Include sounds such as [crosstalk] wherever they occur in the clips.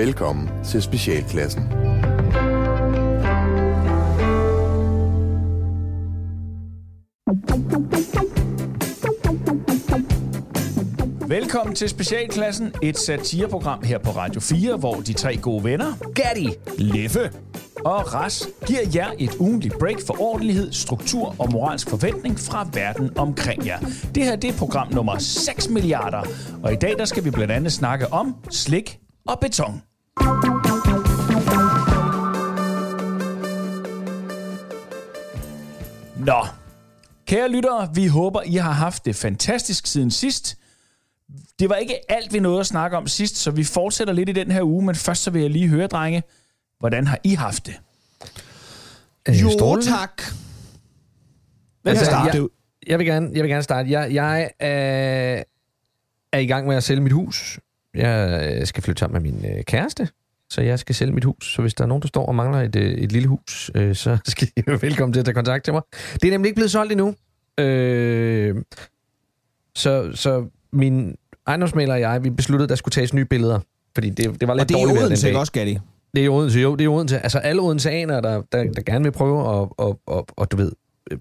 Velkommen til Specialklassen. Velkommen til Specialklassen, et satireprogram her på Radio 4, hvor de tre gode venner, Gatti, Leffe og Ras, giver jer et ugentligt break for ordentlighed, struktur og moralsk forventning fra verden omkring jer. Det her det er program nummer 6 milliarder, og i dag der skal vi blandt andet snakke om slik og beton. Nå, kære lyttere, vi håber, I har haft det fantastisk siden sidst. Det var ikke alt, vi nåede at snakke om sidst, så vi fortsætter lidt i den her uge, men først så vil jeg lige høre, drenge, hvordan har I haft det? Øh, Jo, Strålende. tak. Hvem Altså, starte? jeg- Jeg, vil gerne, jeg vil gerne starte. Jeg, jeg øh, er i gang med at sælge mit hus. Jeg skal flytte sammen med min øh, kæreste, så jeg skal sælge mit hus. Så hvis der er nogen, der står og mangler et, øh, et lille hus, øh, så [laughs] skal I være velkommen til at tage kontakt til mig. Det er nemlig ikke blevet solgt endnu. Øh, så, så min ejendomsmaler og jeg, vi besluttede, at der skulle tages nye billeder. Fordi det, det var lidt Og det er dårligt i Odense, ikke også, Gatti? Det er i Odense, jo, det er i Odense. Altså alle odenseanere, der, der, der gerne vil prøve at, at, at, at, du ved,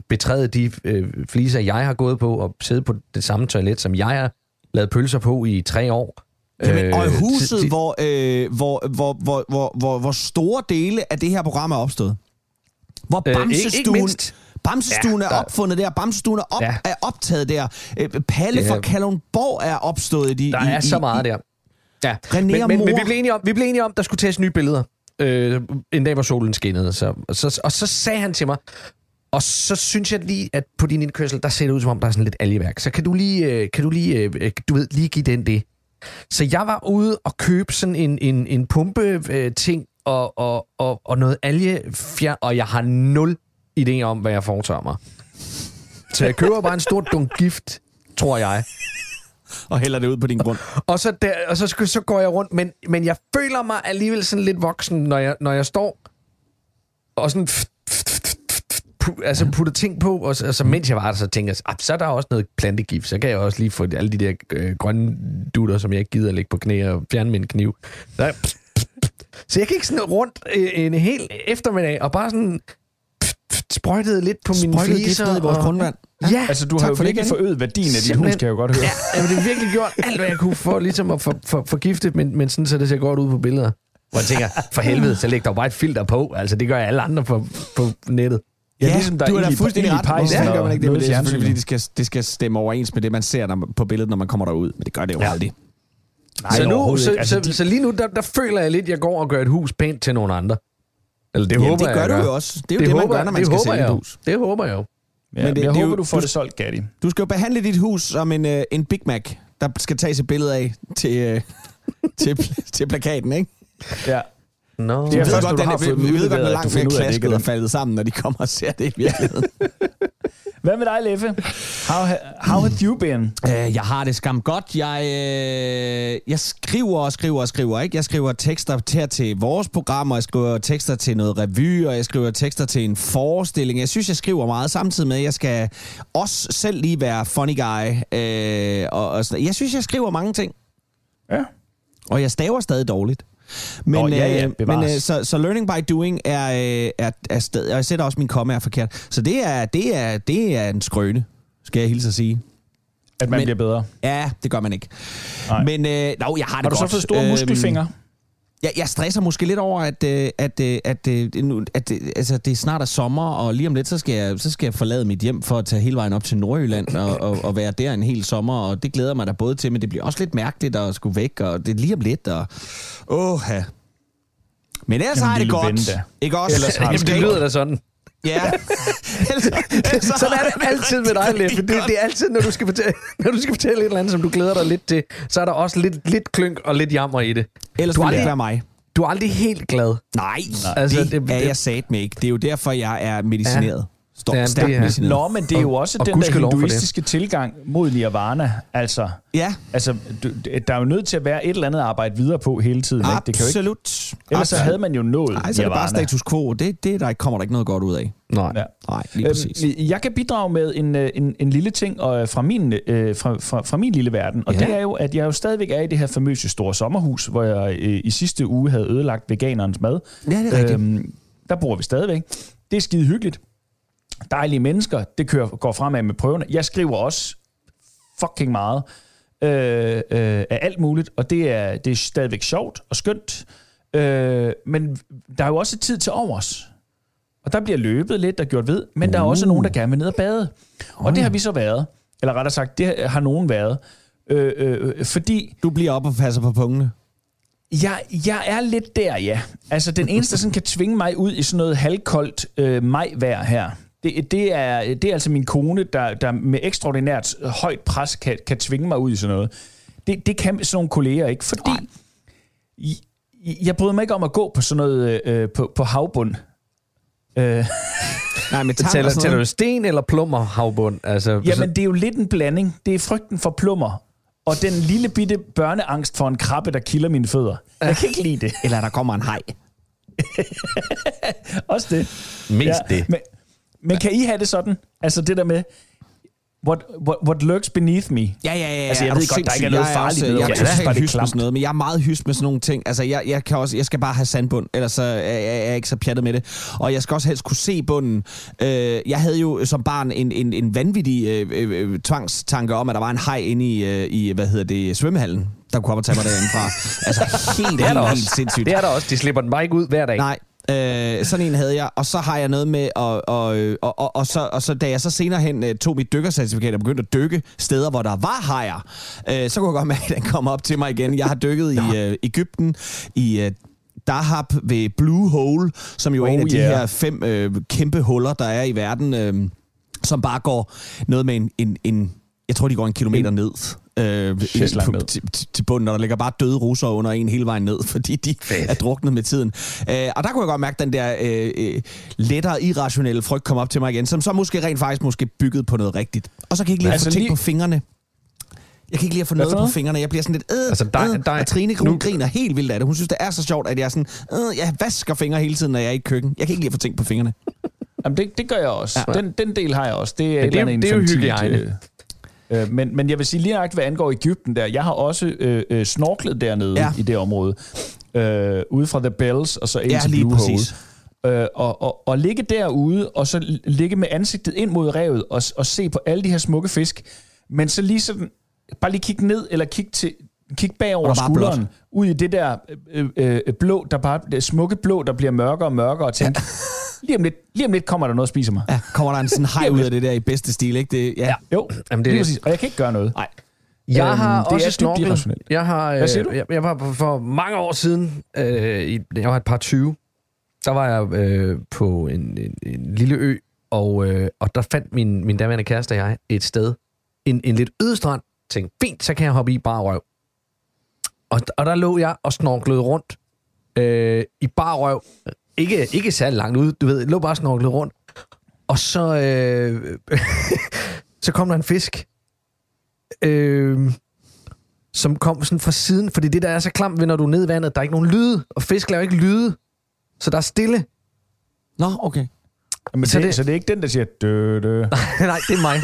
betræde de øh, fliser, jeg har gået på, og sidde på det samme toilet, som jeg har lavet pølser på i tre år. Jamen, og Øh, huset, hvor, øh, hvor, hvor, hvor, hvor, hvor, hvor store dele af det her program er opstået. Hvor Øh, ikke- Bamsestuen, ikke mindst. Bamsestuen Ja, er opfundet der, Bamsestuen er, op, Ja. er optaget der, øh, Palle er- fra Kalundborg er opstået i de... Der i, er så i- meget der. Ja. René men, men, men vi blev enige om, vi blev enige om, der skulle tages nye billeder. Øh, en dag, hvor solen skinnede. Så, og, så, og så sagde han til mig, og så synes jeg lige, at på din indkørsel, der ser det ud, som om der er sådan lidt algeværk. Så kan du lige, øh, kan du lige, øh, du ved, lige give den det. Så jeg var ude og købe sådan en, en, en pumpe øh, ting og, og, og, og noget algefjer, og jeg har nul idé om, hvad jeg foretager mig. Så jeg køber bare en stor dunk gift, tror jeg. Og hælder det ud på din grund. Og så, der, og så, så går jeg rundt, men, men jeg føler mig alligevel sådan lidt voksen, når jeg, når jeg står og sådan pu- altså putter ting på, og så, altså, mens jeg var der, så tænker jeg, "Ah, så er der også noget plantegift, så kan jeg også lige få alle de der øh, grønne dutter, som jeg ikke gider at lægge på knæ og fjerne en kniv. Så, så jeg gik sådan rundt øh, en hel eftermiddag og bare sådan sprøjtede lidt på mine Sprøjtede fliser. ned i vores og- grundvand. Ja, Altså, du Tak har jo for virkelig forøget værdien af dit hus, kan jeg jo godt høre. Ja, jamen, det har virkelig gjort alt, hvad jeg kunne for ligesom at for, for, forgifte, men, men sådan, så det ser godt ud på billeder. Hvor jeg tænker, for helvede, så læg der bare et filter på. Altså, det gør alle andre på, på nettet. Ja, ligesom der du er da fuldstændig ret. pejsen og gør man ikke det? Men det er selvfølgelig, fordi det skal, det skal stemme overens med det, man ser når, man- på billedet, når man kommer derud. Men det gør det jo Ja. aldrig. Nej, så, nu, så. Altså, så, de- så lige nu, der, der føler jeg lidt, at jeg går og gør et hus pænt til nogle andre. Eller det Jamen, håber det gør jeg, du jo også. Det er jo det, man håber, gør, når man det skal sælge et hus. Det håber jeg jo. Ja, Men det- jeg det er håber, jo- du får du- det solgt, Gatti. Du skal jo behandle dit hus som en, øh, en Big Mac, der skal tages et billede af til, øh, [laughs] til, til plakaten, ikke? Ja. Nå. Det er ved først, godt, den er, vi, vi ved godt, hvor langt du mere klasket den. faldet sammen, når de kommer og ser det i virkeligheden. [laughs] Hvad med dig, Leffe? How, how have you been? Øh, jeg har det skam godt. Jeg, øh, jeg skriver og skriver og skriver. Ikke? Jeg skriver tekster her til vores program, og jeg skriver tekster til noget revy, og jeg skriver tekster til en forestilling. Jeg synes, jeg skriver meget, samtidig med, at jeg skal også selv lige være funny guy. Øh, og, og sådan. Jeg synes, jeg skriver mange ting, Ja. og jeg staver stadig dårligt. Men, Nå, ja, ja, øh, bevares. men øh, så, så learning by doing er, øh, er, er sted, og jeg sætter også min komma er forkert. Så det er, det er, det er en skrøne, skal jeg hilse at sige. At man Men- bliver bedre. Ja, det gør man ikke. Nej. Men øh, no, jeg har det Har du så fået store Øhm, muskelfingre? Jeg, jeg stresser måske lidt over, at, øh, at, øh, at, øh, nu- at, øh, altså, det snart er sommer, og lige om lidt, så skal, jeg, så skal jeg forlade mit hjem for at tage hele vejen op til Nordjylland og, og, og være der en hel sommer, og det glæder mig da både til, men det bliver også lidt mærkeligt at skulle væk, og det er lige om lidt, og åh, ja. Men ellers Jamen, har jeg det godt. Ikke også? Ellers har [laughs] du Jamen, det lyder da sådan. Ja. Ellers [laughs] Sådan er det [laughs] altid med dig, Leffe. Det, det er altid, når du, skal fortælle, [laughs] når du skal fortælle et eller andet, som du glæder dig lidt til, så er der også lidt, lidt klynk og lidt jammer i det. Ellers Du vil har det være mig. Du er aldrig helt glad. Nej, Altså, altså, det, det- det er det- jeg sat med ikke. Det er jo derfor, jeg er medicineret. Ja. Står Ja, ja, det stærkt er-. Nå, men det er jo også og den der for det. hinduistiske tilgang mod nirvana. Altså, Ja, altså du, der er jo nødt til at være et eller andet at arbejde videre på hele tiden. Ikke? Det kan jo ikke, absolut. ellers så havde man jo nået Nej, så er det bare status quo. Det, det der kommer der ikke noget godt ud af. Nej. Ja. Nej, lige præcis. Øhm, jeg kan bidrage med en, øh, en, en lille ting øh, fra, min, øh, fra, fra, fra min lille verden, og Ja. ja. det er jo, at jeg jo stadigvæk er i det her famøse store sommerhus, hvor jeg øh, i sidste uge havde ødelagt veganerens mad. Ja, det er rigtigt. Øhm, der bor vi stadigvæk. Det er skide hyggeligt. Dejlige mennesker. Det kører, går fremad med prøverne. Jeg skriver også fucking meget øh, øh, af alt muligt, og det er, det er stadigvæk sjovt og skønt. Øh, men der er jo også tid til overs. Og der bliver løbet lidt og gjort ved, men uh. der er også nogen, der gerne vil ned og bade. Og det har vi så været. Eller rettere sagt, det har nogen været. Øh, øh, fordi Du bliver op og passer på pungene. jeg, jeg er lidt der, ja. Altså, den eneste, der sådan kan tvinge mig ud i sådan noget halvkoldt øh, majvejr her, det, det, er, det er altså min kone, der, der med ekstraordinært højt pres kan, kan tvinge mig ud i sådan noget. Det, det kan sådan nogle kolleger ikke, fordi jeg, jeg bryder mig ikke om at gå på sådan noget øh, på, på havbund. Øh, Nej, med [laughs] tang og Tæller, tæller du sten eller plummer havbund? Altså, Jamen, det er jo lidt en blanding. Det er frygten for plummer, og den lille bitte børneangst for en krabbe, der kilder mine fødder. Jeg kan ikke lide det. Eller der kommer en hej. [laughs] Også det. mest det. Men, men kan I have det sådan? Altså det der med, what, what, what lurks beneath me? Ja, ja, ja. Altså, jeg Er ved godt, der ikke er noget Jeg farligt også- ved det. Jeg, Jeg jeg, synes bare, er det er klamt. noget, men jeg er meget hys med sådan nogle ting. Altså, jeg, jeg, kan også, jeg skal bare have sandbund, ellers så er jeg, jeg er ikke så pjattet med det. Og jeg skal også helst kunne se bunden. Øh, jeg havde jo som barn en, en, en vanvittig øh, øh, øh, tvangstanke om, at der var en haj inde i, øh, i hvad hedder det, svømmehallen, der kunne komme og tage mig derindefra. Altså, [laughs] helt, Det er der helt, også. helt sindssygt. Det er der også. De slipper den bare ikke ud hver dag. Nej, øh, sådan en havde jeg. Og så har jeg noget med, og, og, og, og, og, så, og så da jeg så senere hen øh, tog mit dykkercertifikat og begyndte at dykke steder, hvor der var hajer, øh, så kunne jeg godt mærke, at den kom op til mig igen. Jeg har dykket i øh, Ægypten, i øh, Dahab ved Blue Hole, som jo er Oh, en af de yeah. her fem øh, kæmpe huller, der er i verden, øh, som bare går noget med en, en, en jeg tror, de går en kilometer ned. Øh, Shit, på- ned. til, til- bunden, og der ligger bare døde russere under en hele vejen ned, [laughs] fordi de er druknet med tiden. Øh, og der kunne jeg godt mærke den der øh, øh, lettere irrationelle frygt komme op til mig igen, som så måske rent faktisk måske bygget på noget rigtigt. Og så kan jeg ikke lide at Altså få ting lige- på fingrene. Jeg kan ikke lide at få noget på fingrene. Jeg bliver sådan lidt... Øh, Altså, dig- øh, dig- og Trine nu- griner helt vildt af det. Hun synes, det er så sjovt, at jeg er sådan... Øh, jeg vasker fingre hele tiden, når jeg er i køkken. Jeg kan ikke lide at få ting på fingrene. Jamen, det, det gør jeg også. Ja. Den, den del har jeg også. Det er, det er jo- andet det er jo hygiejne. Øh, men, men jeg vil sige lige nøjagtigt, hvad angår Ægypten der. Jeg har også øh, øh, snorklet dernede Ja. ja. i det område. Øh, ude fra The Bells og så ind Ja, til lige Blue præcis. Hole. Øh, og, og, og ligge derude, og så ligge med ansigtet ind mod revet, og, og se på alle de her smukke fisk. Men så lige sådan, bare lige kigge ned, eller kigge til kig bagover er skulderen, ud i det der øh, øh, øh, blå, der bare, det smukke blå, der bliver mørkere og mørkere, og tænke, lige, om lidt, lige om lidt kommer der noget og spiser mig. Ja, kommer der en sådan hej ud af det der i bedste stil, ikke? Det, ja. Jo, Jamen, det- lige præcis. Og jeg kan ikke gøre noget. Nej. Jeg Øhm, har det er også snorklet. irrationelt. Jeg har, Hvad siger øh, du? Jeg, jeg var for, for mange år siden, øh, i, jeg var et par 20, der var jeg øh, på en, en, en lille ø, og, øh, og der fandt min, min daværende kæreste og jeg et sted, en, en lidt øde strand, tænkte, fint, så kan jeg hoppe i bare røv. Og, og der lå jeg og snorklede rundt øh, i bare røv. Ikke, ikke særlig langt ude, du ved, jeg lå bare og snorklede rundt. Og så, øh, [laughs] så kom der en fisk, øh, som kom sådan fra siden, fordi det der er så klamt ved, når du er nede i vandet, der er ikke nogen lyde, og fisk laver ikke lyde, så der er stille. Nå, okay. Men Så det, det- så det er ikke den, der siger, dø, dø. [laughs] Nej, det er mig.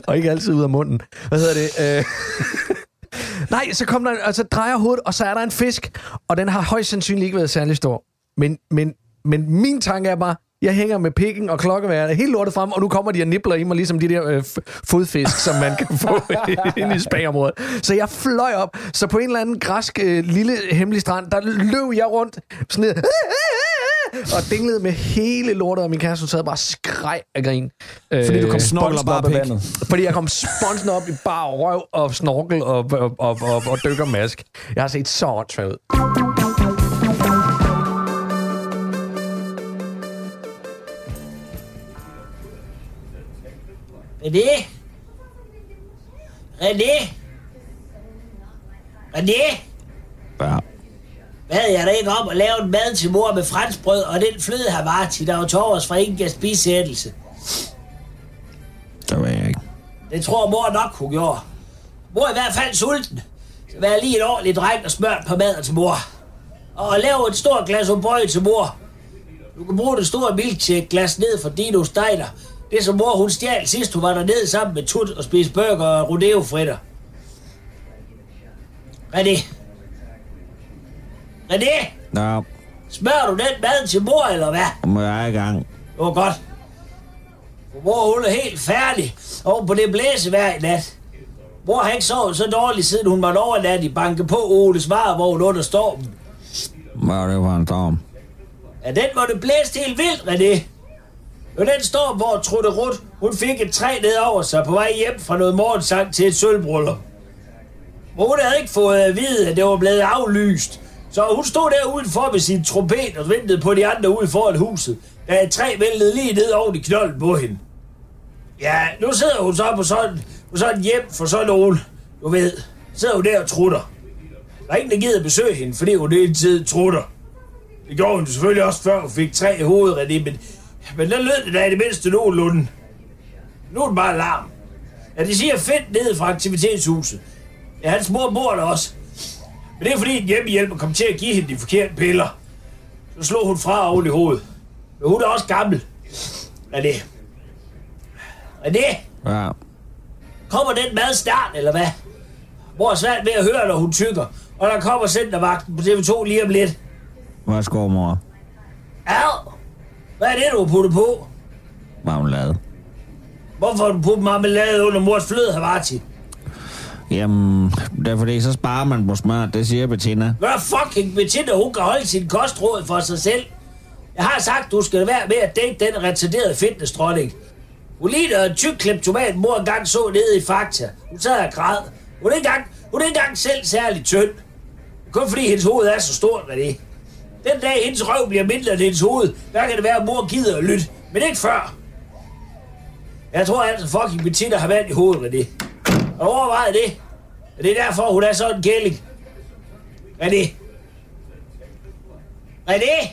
[laughs] og ikke altid ud af munden. Hvad hedder det? Øh... Nej, så kom der, altså drejer hovedet, og så er der en fisk, og den har højst sandsynligt ikke været særlig stor. Men, men, men min tanke er bare, jeg hænger med pikken og klokkeværet helt lortet frem, og nu kommer de og nibler i mig, ligesom de der øh, fodfisk, som man kan få [laughs] ind i spagområdet. Så jeg fløj op, så på en eller anden græsk øh, lille hemmelig strand, der løb jeg rundt, sådan ned, [laughs] og dinglede med hele lortet, og min kæreste sad bare og skreg af grin. Fordi du kom Øh, snorkler sponsen bare vandet. [laughs] fordi jeg kom sponsen op i bare røv og snorkel og, og, og, og, og dykkermask. Jeg har set så åndssvagt ud. René? René? René? Ja. Bad jeg da ikke om at lave en mad til mor med franskbrød og den fløde der var til overs fra Ingas bisættelse. Det ved jeg ikke. Det tror mor nok, hun gjorde. Mor er i hvert fald sulten. Så vær lige et ordentligt dreng og smør på mad til mor. Og lav et stort glas O'boy til mor. Du kan bruge det store milkshake-glas ned for Dino Steiner. Det som mor hun stjal sidst hun var dernede sammen med Tut og spiste burger og rodeo-fritter. René. René, Nå, smører du den mad til mor, eller hvad? må jeg i gang. Det var godt. For mor, hun er helt færdig over på det blæsevejr i nat. Mor har ikke sovet så dårligt, siden hun var overnat i banke på Oles varevogn under stormen. Hvad er det for en storm? Ja, den var det blæst helt vildt, René. Det var den storm, hvor Trutte Rut, hun fik et træ ned over sig på vej hjem fra noget morgensang til et sølvbryllup. Men hun havde ikke fået at vide, at det var blevet aflyst. Så hun stod der udenfor med sin trompet og ventede på de andre ude foran huset, da et træ væltede lige ned over i knolden på hende. Ja, nu sidder hun så på sådan, på sådan hjem for sådan nogen. Du ved, sidder hun der og trutter. Der er ingen, der gider besøge hende, fordi hun hele tiden trutter. Det gjorde hun selvfølgelig også, før hun fik tre i hovedet, René, men, men der lød det da i det mindste nogenlunde. Nu er det bare larm. Ja, de siger fedt nede fra aktivitetshuset. Ja, hans mor bor der også. Men det er fordi en hjemmehjælper kom til at give hende de forkerte piller. Så slog hun fra oven i hovedet. Men hun er også gammel. René. René, Ja. kommer den mad snart, eller hvad? Mor er svært ved at høre, når hun tykker. Og der kommer centervagten på TV2 lige om lidt. Værsgo, mor. Au! Hvad er det, du har puttet på? Marmelade. Hvorfor har du puttet marmelade under mors fløde, Havarti? Jamen, det er fordi, så sparer man på smør. Det siger Bettina. Hvad fucking Bettina, hun kan holde sin kostråd for sig selv? Jeg har sagt, du skal være med at date den retarderede fitness -trolling. Hun ligner en tyk kleptoman, mor engang så nede i Fakta. Hun sad og græd. Hun er ikke engang, hun er ikke engang selv særlig tynd. Kun fordi hendes hoved er så stort med det. Den dag hendes røv bliver mindre end hendes hoved, hvad kan det være, at mor gider at lytte. Men ikke før. Jeg tror altså fucking Bettina har vand i hovedet med det. Og overvejet det. Og det er derfor, hun er sådan en kælling. René. René?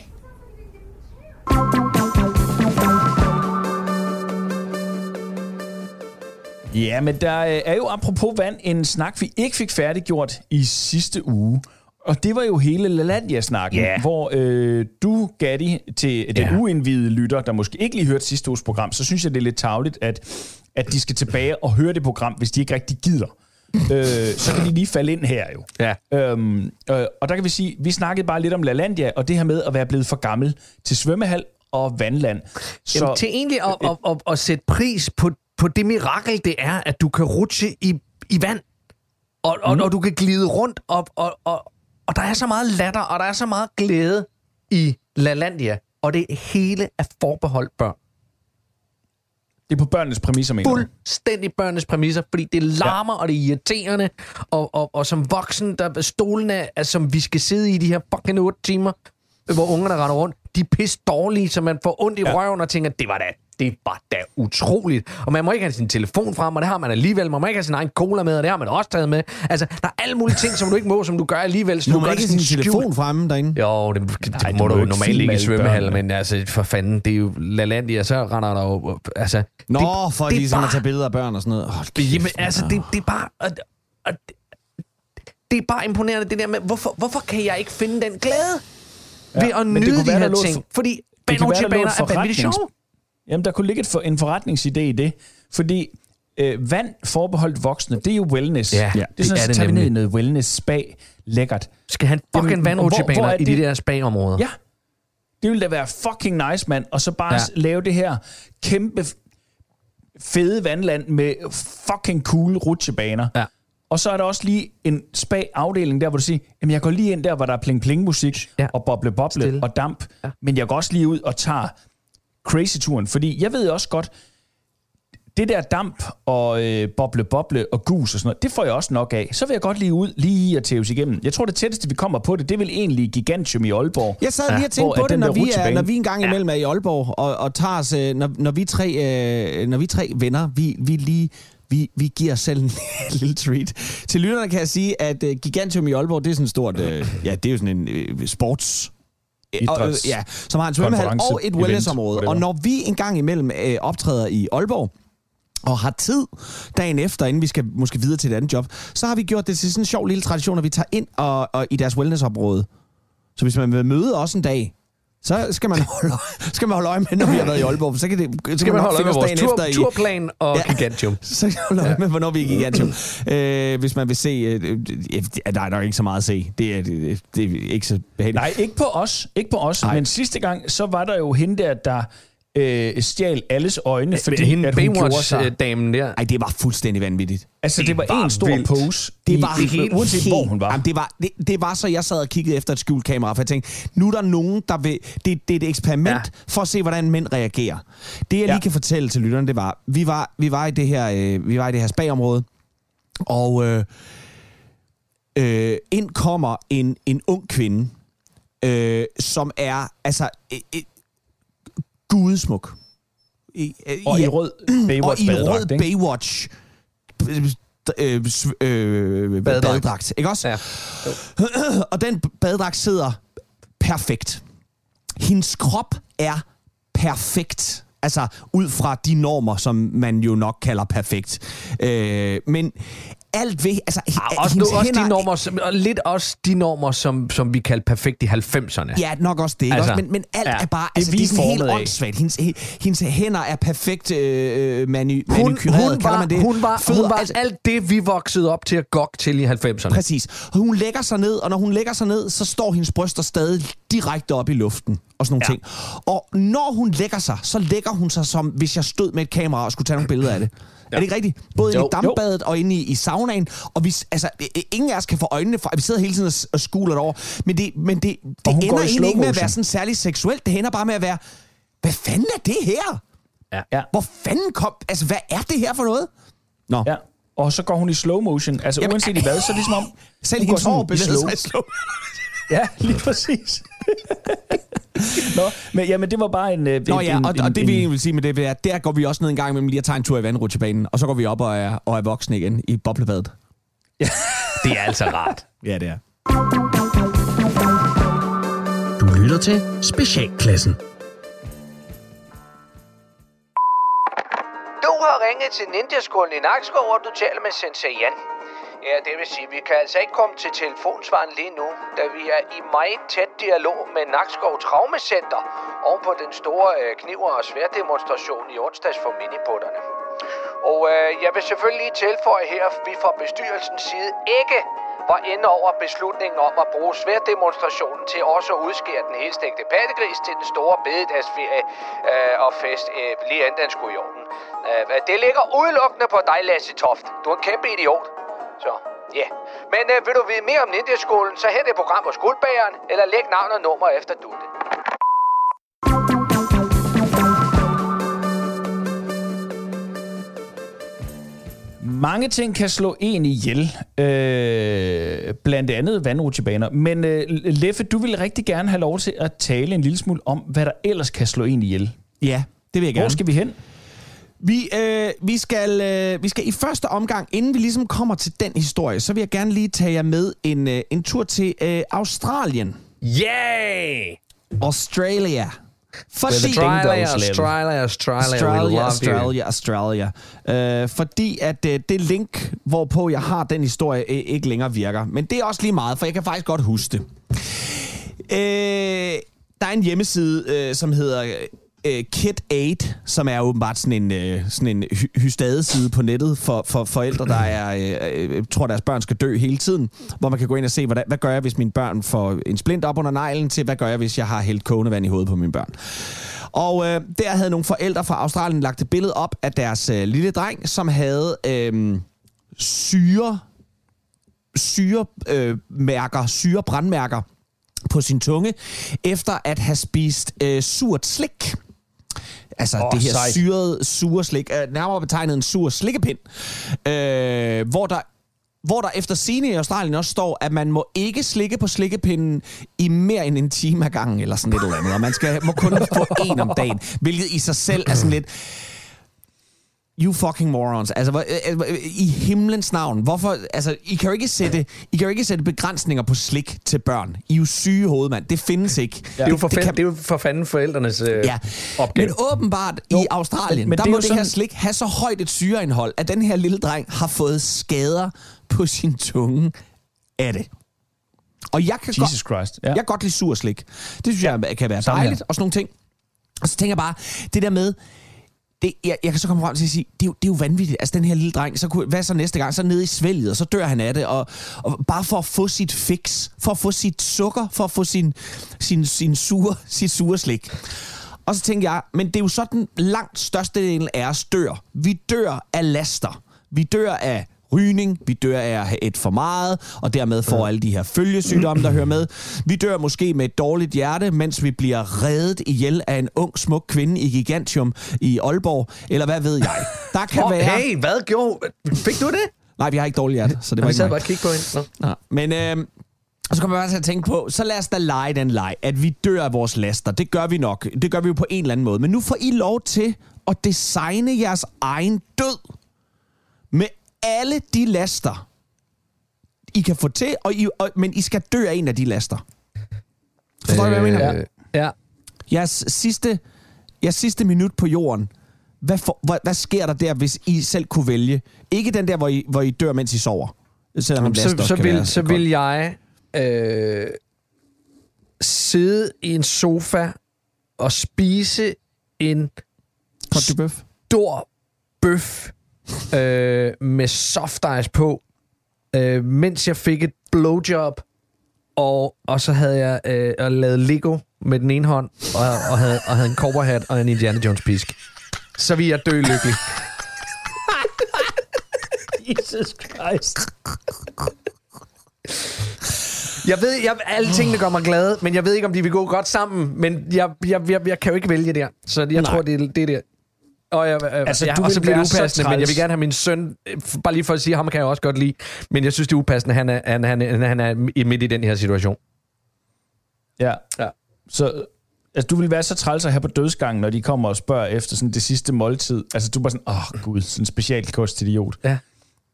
Ja, men der øh, er jo apropos vand en snak, vi ikke fik færdiggjort i sidste uge. Og det var jo hele LaLandia-snakken, Ja. hvor øh, du, Gatti, til den Ja. uindvidede lytter, der måske ikke lige hørte sidste uges program, så synes jeg, det er lidt tavligt, at, at de skal tilbage og høre det program, hvis de ikke rigtig gider. Øh, så kan de lige falde ind her jo. Ja. Øhm, øh, og der kan vi sige, vi snakkede bare lidt om LaLandia, og det her med at være blevet for gammel til svømmehal og vandland. Så, Jamen, til egentlig at, at, at, at sætte pris på, på det mirakel, det er, at du kan rutsche i, i vand, og, og, Mhm. og du kan glide rundt, og, og, og, og der er så meget latter, og der er så meget glæde i LaLandia, og det hele er forbeholdt børn. Det er på børnenes præmisser, mener? Fuldstændig børnenes præmisser, fordi det larmer, ja. og det er irriterende, og, og, og som voksen, der stolene, er, som vi skal sidde i de her fucking 8 timer, hvor ungerne render rundt, de er pisse dårlige, så man får ondt i ja. røven og tænker, det var da det var da utroligt. Og man må ikke have sin telefon frem, og det har man alligevel. Man må ikke have sin egen cola med, og det har man også taget med. Altså, der er alle mulige ting, som du ikke må, som du gør alligevel. Så Du du må ikke have sin telefon fremme derinde. Jo, det, det Nej, må du må du normalt ikke i alle svømmehallen, men altså, for fanden, det er jo LaLandia, så render der jo... Altså, Nå, det, for det ligesom at bare- tage billeder af børn og sådan noget. Kæft, Jamen, altså, det, det er bare... Og, og, det er bare imponerende, det der med, hvorfor, hvorfor kan jeg ikke finde den glæde ja, ved at nyde de her ting? for- Fordi et er vanvittigt sjov. Jamen, der kunne ligge et for, en forretningsidé i det, fordi øh, vand forbeholdt voksne, det er jo wellness. Ja, det er det sådan, er så det tager vi ned i noget wellness spa, lækkert. Skal han fucking vandrutsjebaner er i de det- der spa-områder? Ja, det ville da være fucking nice, mand. Og så bare Ja. lave det her kæmpe fede vandland med fucking cool rutsjebaner. Ja. Og så er der også lige en spa-afdeling der, hvor du siger, jamen jeg går lige ind der, hvor der er pling-pling-musik, Ja. og boble-boble og damp. Ja. Men jeg går også lige ud og tager crazy-turen, fordi jeg ved også godt, det der damp og øh, boble-boble og gus og sådan noget, det får jeg også nok af. Så vil jeg godt lige ud, lige at tæves igennem. Jeg tror, det tætteste, vi kommer på det, det er vel egentlig Gigantium i Aalborg. Jeg sad lige og tænkte på det, når vi, er, når vi en gang imellem er i Aalborg, og, og tager os, øh, når, når, vi tre, øh, når vi tre venner, vi, vi lige vi, vi giver os selv en [laughs] lille treat. Til lytterne kan jeg sige, at uh, Gigantium i Aalborg, det er sådan et stort, uh, ja, det er jo sådan en uh, sports Idræts- ja, som har en svømmehal og et wellnessområde. Og når vi en gang imellem øh, optræder i Aalborg, og har tid dagen efter, inden vi skal måske videre til et andet job, så har vi gjort det til sådan en sjov lille tradition, at vi tager ind og, og i deres wellnessområde. Så hvis man vil møde os en dag, så skal man holde, [laughs] skal man holde øje med, når vi har været i Aalborg. Så kan, det, så Skal man nok holde øje med vores tur, efter i- turplan og Ja. Gigantium. [laughs] så kan man holde øje med, hvornår vi er i Gigantium. øh, hvis man vil se... Øh, øh, ja, der er der ikke så meget at se. Det er, det, det er ikke så behageligt. Nej, ikke på os. Ikke på os. Nej. Men sidste gang, så var der jo hende der, der øh, stjal alles øjne, fordi Hende at hun. Baywatch-damen der. Ej, det var fuldstændig vanvittigt. Altså, det var var en stor vildt. pose. Det var i- helt, Uanset helt, hvor hun var. Jamen, det, var det, det var så, jeg sad og kiggede efter et skjult kamera, for jeg tænkte, nu er der nogen, der vil... Det, det er et eksperiment ja. for at se, hvordan mænd reagerer. Det, jeg Ja. lige kan fortælle til lytterne, det var, vi var, vi var i det her, øh, vi var i det her spagområde, og øh, øh, ind kommer en, en ung kvinde, øh, som er altså øh, øh, gudesmuk. I, øh, Og ja, i rød og i rød ikke? Baywatch øh, sv- øh, Badedragt. badedragt. Ikke også? Ja. [clears throat] Og den badedragt sidder perfekt. Hendes krop er perfekt. Altså ud fra de normer, som man jo nok kalder perfekt. Øh, men alt ved... Altså, Ah, også, nu, også de normer, som, og lidt også de normer, som, som vi kaldte perfekt i 90'erne. Ja, nok også det. Ikke? Altså, også? Men, men alt ja. ja, er bare... Det Altså, det er sådan helt åndssvagt. Hendes, he- hendes hænder er perfekt øh, manu, Hun, hun, var, man det. hun, var, Fødder, hun var altså- alt det, vi voksede op til at gokke til i 90'erne. Præcis. Hun lægger sig ned, og når hun lægger sig ned, så står hendes bryster stadig direkte op i luften og sådan nogle Ja. ting. Og når hun lægger sig, så lægger hun sig som, hvis jeg stod med et kamera og skulle tage nogle billeder af det. Ja. Er det ikke rigtigt? Både Jo. inde i dampbadet og inde i, i saunaen. Og vi, altså, øh, ingen af os kan få øjnene fra... Vi sidder hele tiden og, skuler det over. Men det, men det, det ender egentlig ikke med at være sådan særlig seksuelt. Det ender bare med at være... Hvad fanden er det her? Ja. Ja. Hvor fanden kom... Altså, hvad er det her for noget? Nå. Ja. Og så går hun i slow motion. Altså Jamen, uanset i [laughs] hvad, så er det som om... Selv hendes hår bevæger sig i slow. Ja, lige præcis. [laughs] Nå, men jamen, det var bare en... øh, Nå en, ja, en, og, en, og det en, vi egentlig vil sige med det, er, at der går vi også ned en gang imellem lige at tage en tur i vandrutsjebanen, og så går vi op og er, og er voksne igen i boblebadet. [laughs] Det er altså rart. Ja, det er. Du lytter til Specialklassen. Du har ringet til Ninjaskolen i Nakskov, og du taler med Sensei Jan. Ja, det vil sige, vi kan altså ikke komme til telefonsvaren lige nu, da vi er i meget tæt dialog med Nakskov Traumecenter oven på den store øh, kniver- og sværdemonstration i onsdags for miniputterne. Og øh, jeg vil selvfølgelig lige tilføje her, at vi fra bestyrelsens side ikke var inde over beslutningen om at bruge sværdemonstrationen til også at udskære den helstægte pattegris til den store bededagsferie øh, og fest, øh, lige inden den skulle i orden. Øh, det ligger udelukkende på dig, Lasse Toft. Du er en kæmpe idiot. Så, ja. Yeah. Men øh, vil du vide mere om Ninja-skolen, så hent et program på Skuldbageren, eller læg navn og nummer efter du det. Mange ting kan slå en ihjel, øh, blandt andet vandrutsjebaner. Men øh, Leffe, du vil rigtig gerne have lov til at tale en lille smule om, hvad der ellers kan slå en ihjel. Ja, det vil jeg Hvor gerne. skal vi hen? Vi, øh, vi, skal, øh, vi skal i første omgang, inden vi ligesom kommer til den historie, så vil jeg gerne lige tage jer med en, øh, en tur til øh, Australien. Yay! Australia. Fordi, Australia. Australia, Australia, we Australia. Australia, Australia. Øh, fordi at øh, det link, hvorpå jeg har den historie, øh, ikke længere virker. Men det er også lige meget, for jeg kan faktisk godt huske det. Øh, der er en hjemmeside, øh, som hedder øh, Kid 8, som er åbenbart sådan en, øh, sådan en hy- hystadeside på nettet for, for forældre, der er, øh, øh, øh, tror, deres børn skal dø hele tiden. Hvor man kan gå ind og se, hvordan, hvad gør jeg, hvis mine børn får en splint op under neglen, til hvad gør jeg, hvis jeg har hældt kogende vand i hovedet på mine børn. Og øh, der havde nogle forældre fra Australien lagt et billede op af deres øh, lille dreng, som havde øh, syre syremærker, øh, syrebrandmærker på sin tunge, efter at have spist øh, surt slik. Altså oh, det her sejt. syrede, sure slik, øh, nærmere betegnet en sur slikkepind, øh, hvor der hvor der efter sine i Australien også står, at man må ikke slikke på slikkepinden i mere end en time ad gangen, eller sådan et eller andet. Og man skal, må kun få en om dagen, hvilket i sig selv er sådan lidt... You fucking morons. Altså, hvor, øh, øh, i himlens navn. Hvorfor? Altså, I kan jo ikke sætte, I kan jo ikke sætte begrænsninger på slik til børn. I er jo syge hovedmand. Det findes ikke. Det er, jo for, det, det er jo for fanden forældrenes øh, Ja, opgave. men åbenbart i Australien, men der det må jo det her sådan- slik have så højt et syreindhold, at den her lille dreng har fået skader på sin tunge af det. Og jeg kan godt, Jesus Christ. Ja. jeg kan godt lide sur slik. Det synes jeg kan være her. dejligt, og sådan nogle ting. Og så tænker jeg bare, det der med, det, jeg, jeg kan så komme frem til at sige, det er, jo, det er jo vanvittigt. Altså den her lille dreng, så kunne, hvad så næste gang? Så nede i svælget, og så dør han af det. Og, og bare for at få sit fix, for at få sit sukker, for at få sin, sin, sin sure, [laughs] sit sure slik. Og så tænkte jeg, men det er jo sådan, langt størstedelen af os dør. Vi dør af laster. Vi dør af rygning, vi dør af at have et for meget, og dermed får alle de her følgesygdomme, der hører med. Vi dør måske med et dårligt hjerte, mens vi bliver reddet ihjel af en ung, smuk kvinde i Gigantium i Aalborg, eller hvad ved jeg. Der kan Oh, være... hey, hvad gjorde... Fik du det? Nej, vi har ikke dårligt hjerte, så det var Vi ikke sad mig. bare og kiggede på hende. Nå. Nå, men øh, og så kommer jeg bare til at tænke på, så lad os da lege den leg, at vi dør af vores laster. Det gør vi nok. Det gør vi jo på en eller anden måde. Men nu får I lov til at designe jeres egen død med alle de laster, I kan få til, og I, og, men I skal dø af en af de laster. Forstår øh, I, hvad jeg mener? Øh, Ja. Jeres sidste, jeres sidste minut på jorden, hvad, for, hvad, hvad sker der der, hvis I selv kunne vælge? Ikke den der, hvor I, hvor I dør, mens I sover. Selvom Så, så, kan være vil, så godt. vil jeg øh, sidde i en sofa og spise en stor bøf øh, med soft ice på, øh, mens jeg fik et blowjob, og, og så havde jeg øh, og lavet Lego med den ene hånd, og, og, havde, og havde en cowboyhat og en Indiana Jones pisk. Så vil jeg dø lykkelig. [laughs] Jesus Christ. Jeg ved, jeg, alle tingene gør mig glad, men jeg ved ikke, om de vil gå godt sammen. Men jeg, jeg, jeg, jeg kan jo ikke vælge der. Så jeg Nej. tror, det er det. Er det. Og, jeg, Altså, altså, ja, du og så vil bliver upassende, men jeg vil gerne have min søn, øh, bare lige for at sige, ham kan jeg også godt lide, men jeg synes, det er upassende, han er, han, han, han, er midt i den her situation. Ja. Ja. Så altså, du vil være så træls at have på dødsgangen, når de kommer og spørger efter sådan det sidste måltid. Altså, du er bare sådan, åh oh, gud, sådan en specialkostidiot. Ja.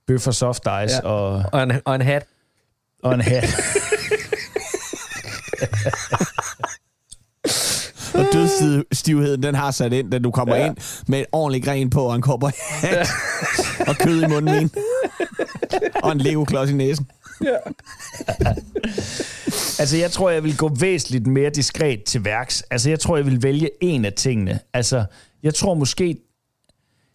Bøf og soft ice Ja. ja. og, Og en, og en hat. og en hat. [laughs] Og dødsstivheden, den har sat ind, da du kommer ja. ind med et ordentligt gren på og en kopper og kød i munden og en Lego-klods i næsen. altså, jeg tror, jeg vil gå væsentligt mere diskret til værks. Altså, jeg tror, jeg vil vælge en af tingene. Altså, jeg tror måske...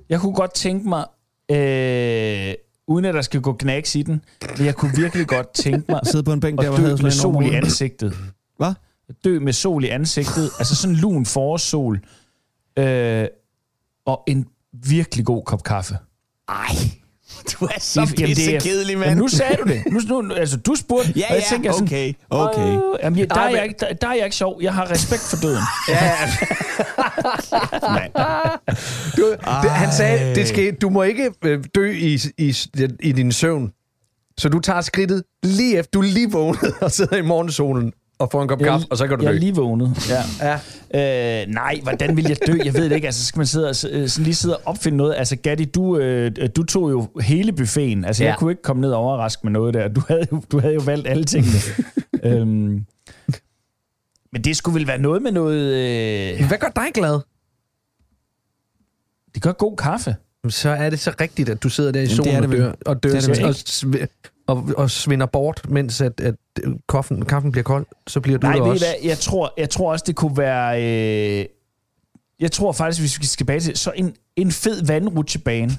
Jeg kunne godt tænke mig... Øh, uden at der skal gå knæks i den, men jeg kunne virkelig godt tænke mig Sidde på en bænk der, hvor havde sol i ansigtet. Hvad? Dø med sol i ansigtet, [laughs] altså sådan en lun forårssol, øh, og en virkelig god kop kaffe. Ej, du er så pissekedelig, mand. Jamen, nu sagde du det. Nu, nu, altså, du spurgte, Ja, og jeg ja, tænker sådan, okay, okay. "Åh, jamen, jeg, der, er jeg ikke, der, der er jeg ikke sjov. Jeg har respekt for døden. [laughs] [laughs] Du, det, han sagde, det skal, du må ikke øh, dø i, i, i din søvn. Så du tager skridtet lige efter, du er lige vågnet og sidder i morgensolen og får en kop kaffe, og så kan du Jeg dø. er lige vågnet. Ja. Ja. Øh, nej, hvordan vil jeg dø? Jeg ved det ikke. Altså, så skal man sidde og, øh, sådan lige sidde og opfinde noget. Altså, Gatti, du, øh, du tog jo hele buffeten. Altså. Ja. jeg kunne ikke komme ned og overraske med noget der. Du havde jo, du havde jo valgt alle tingene. [laughs] øhm, men det skulle vel være noget med noget... Øh, Hvad gør dig glad? det gør god kaffe. Så er det så rigtigt, at du sidder der i det solen og det vel. dør, og, dør Det det og, sv- og, og svinder bort, mens at, at kaffen, kaffen bliver kold, så bliver du Nej, også. hvad? Jeg tror, jeg tror også, det kunne være... Øh, jeg tror faktisk, hvis vi skal tilbage til... Så en, en fed vandrutsjebane. [laughs]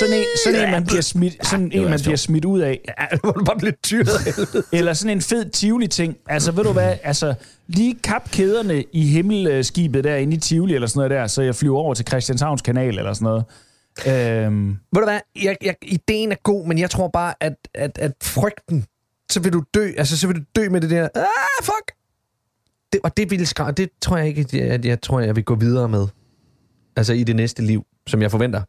sådan en, sådan en, man bliver smidt, sådan en, man bliver smidt ud af. Ja, [laughs] hvor du bare af helvede. [laughs] Eller sådan en fed Tivoli-ting. Altså, ved du hvad? Altså, lige kap kæderne i himmelskibet derinde i Tivoli eller sådan noget der, så jeg flyver over til Christianshavns kanal eller sådan noget. Øhm, Ved du hvad, jeg, jeg, ideen er god, men jeg tror bare, at, at, at frygten, så vil du dø, altså så vil du dø med det der, ah, fuck! Det, og det vil skra- det tror jeg ikke, at jeg, at jeg tror, jeg vil gå videre med. Altså i det næste liv, som jeg forventer.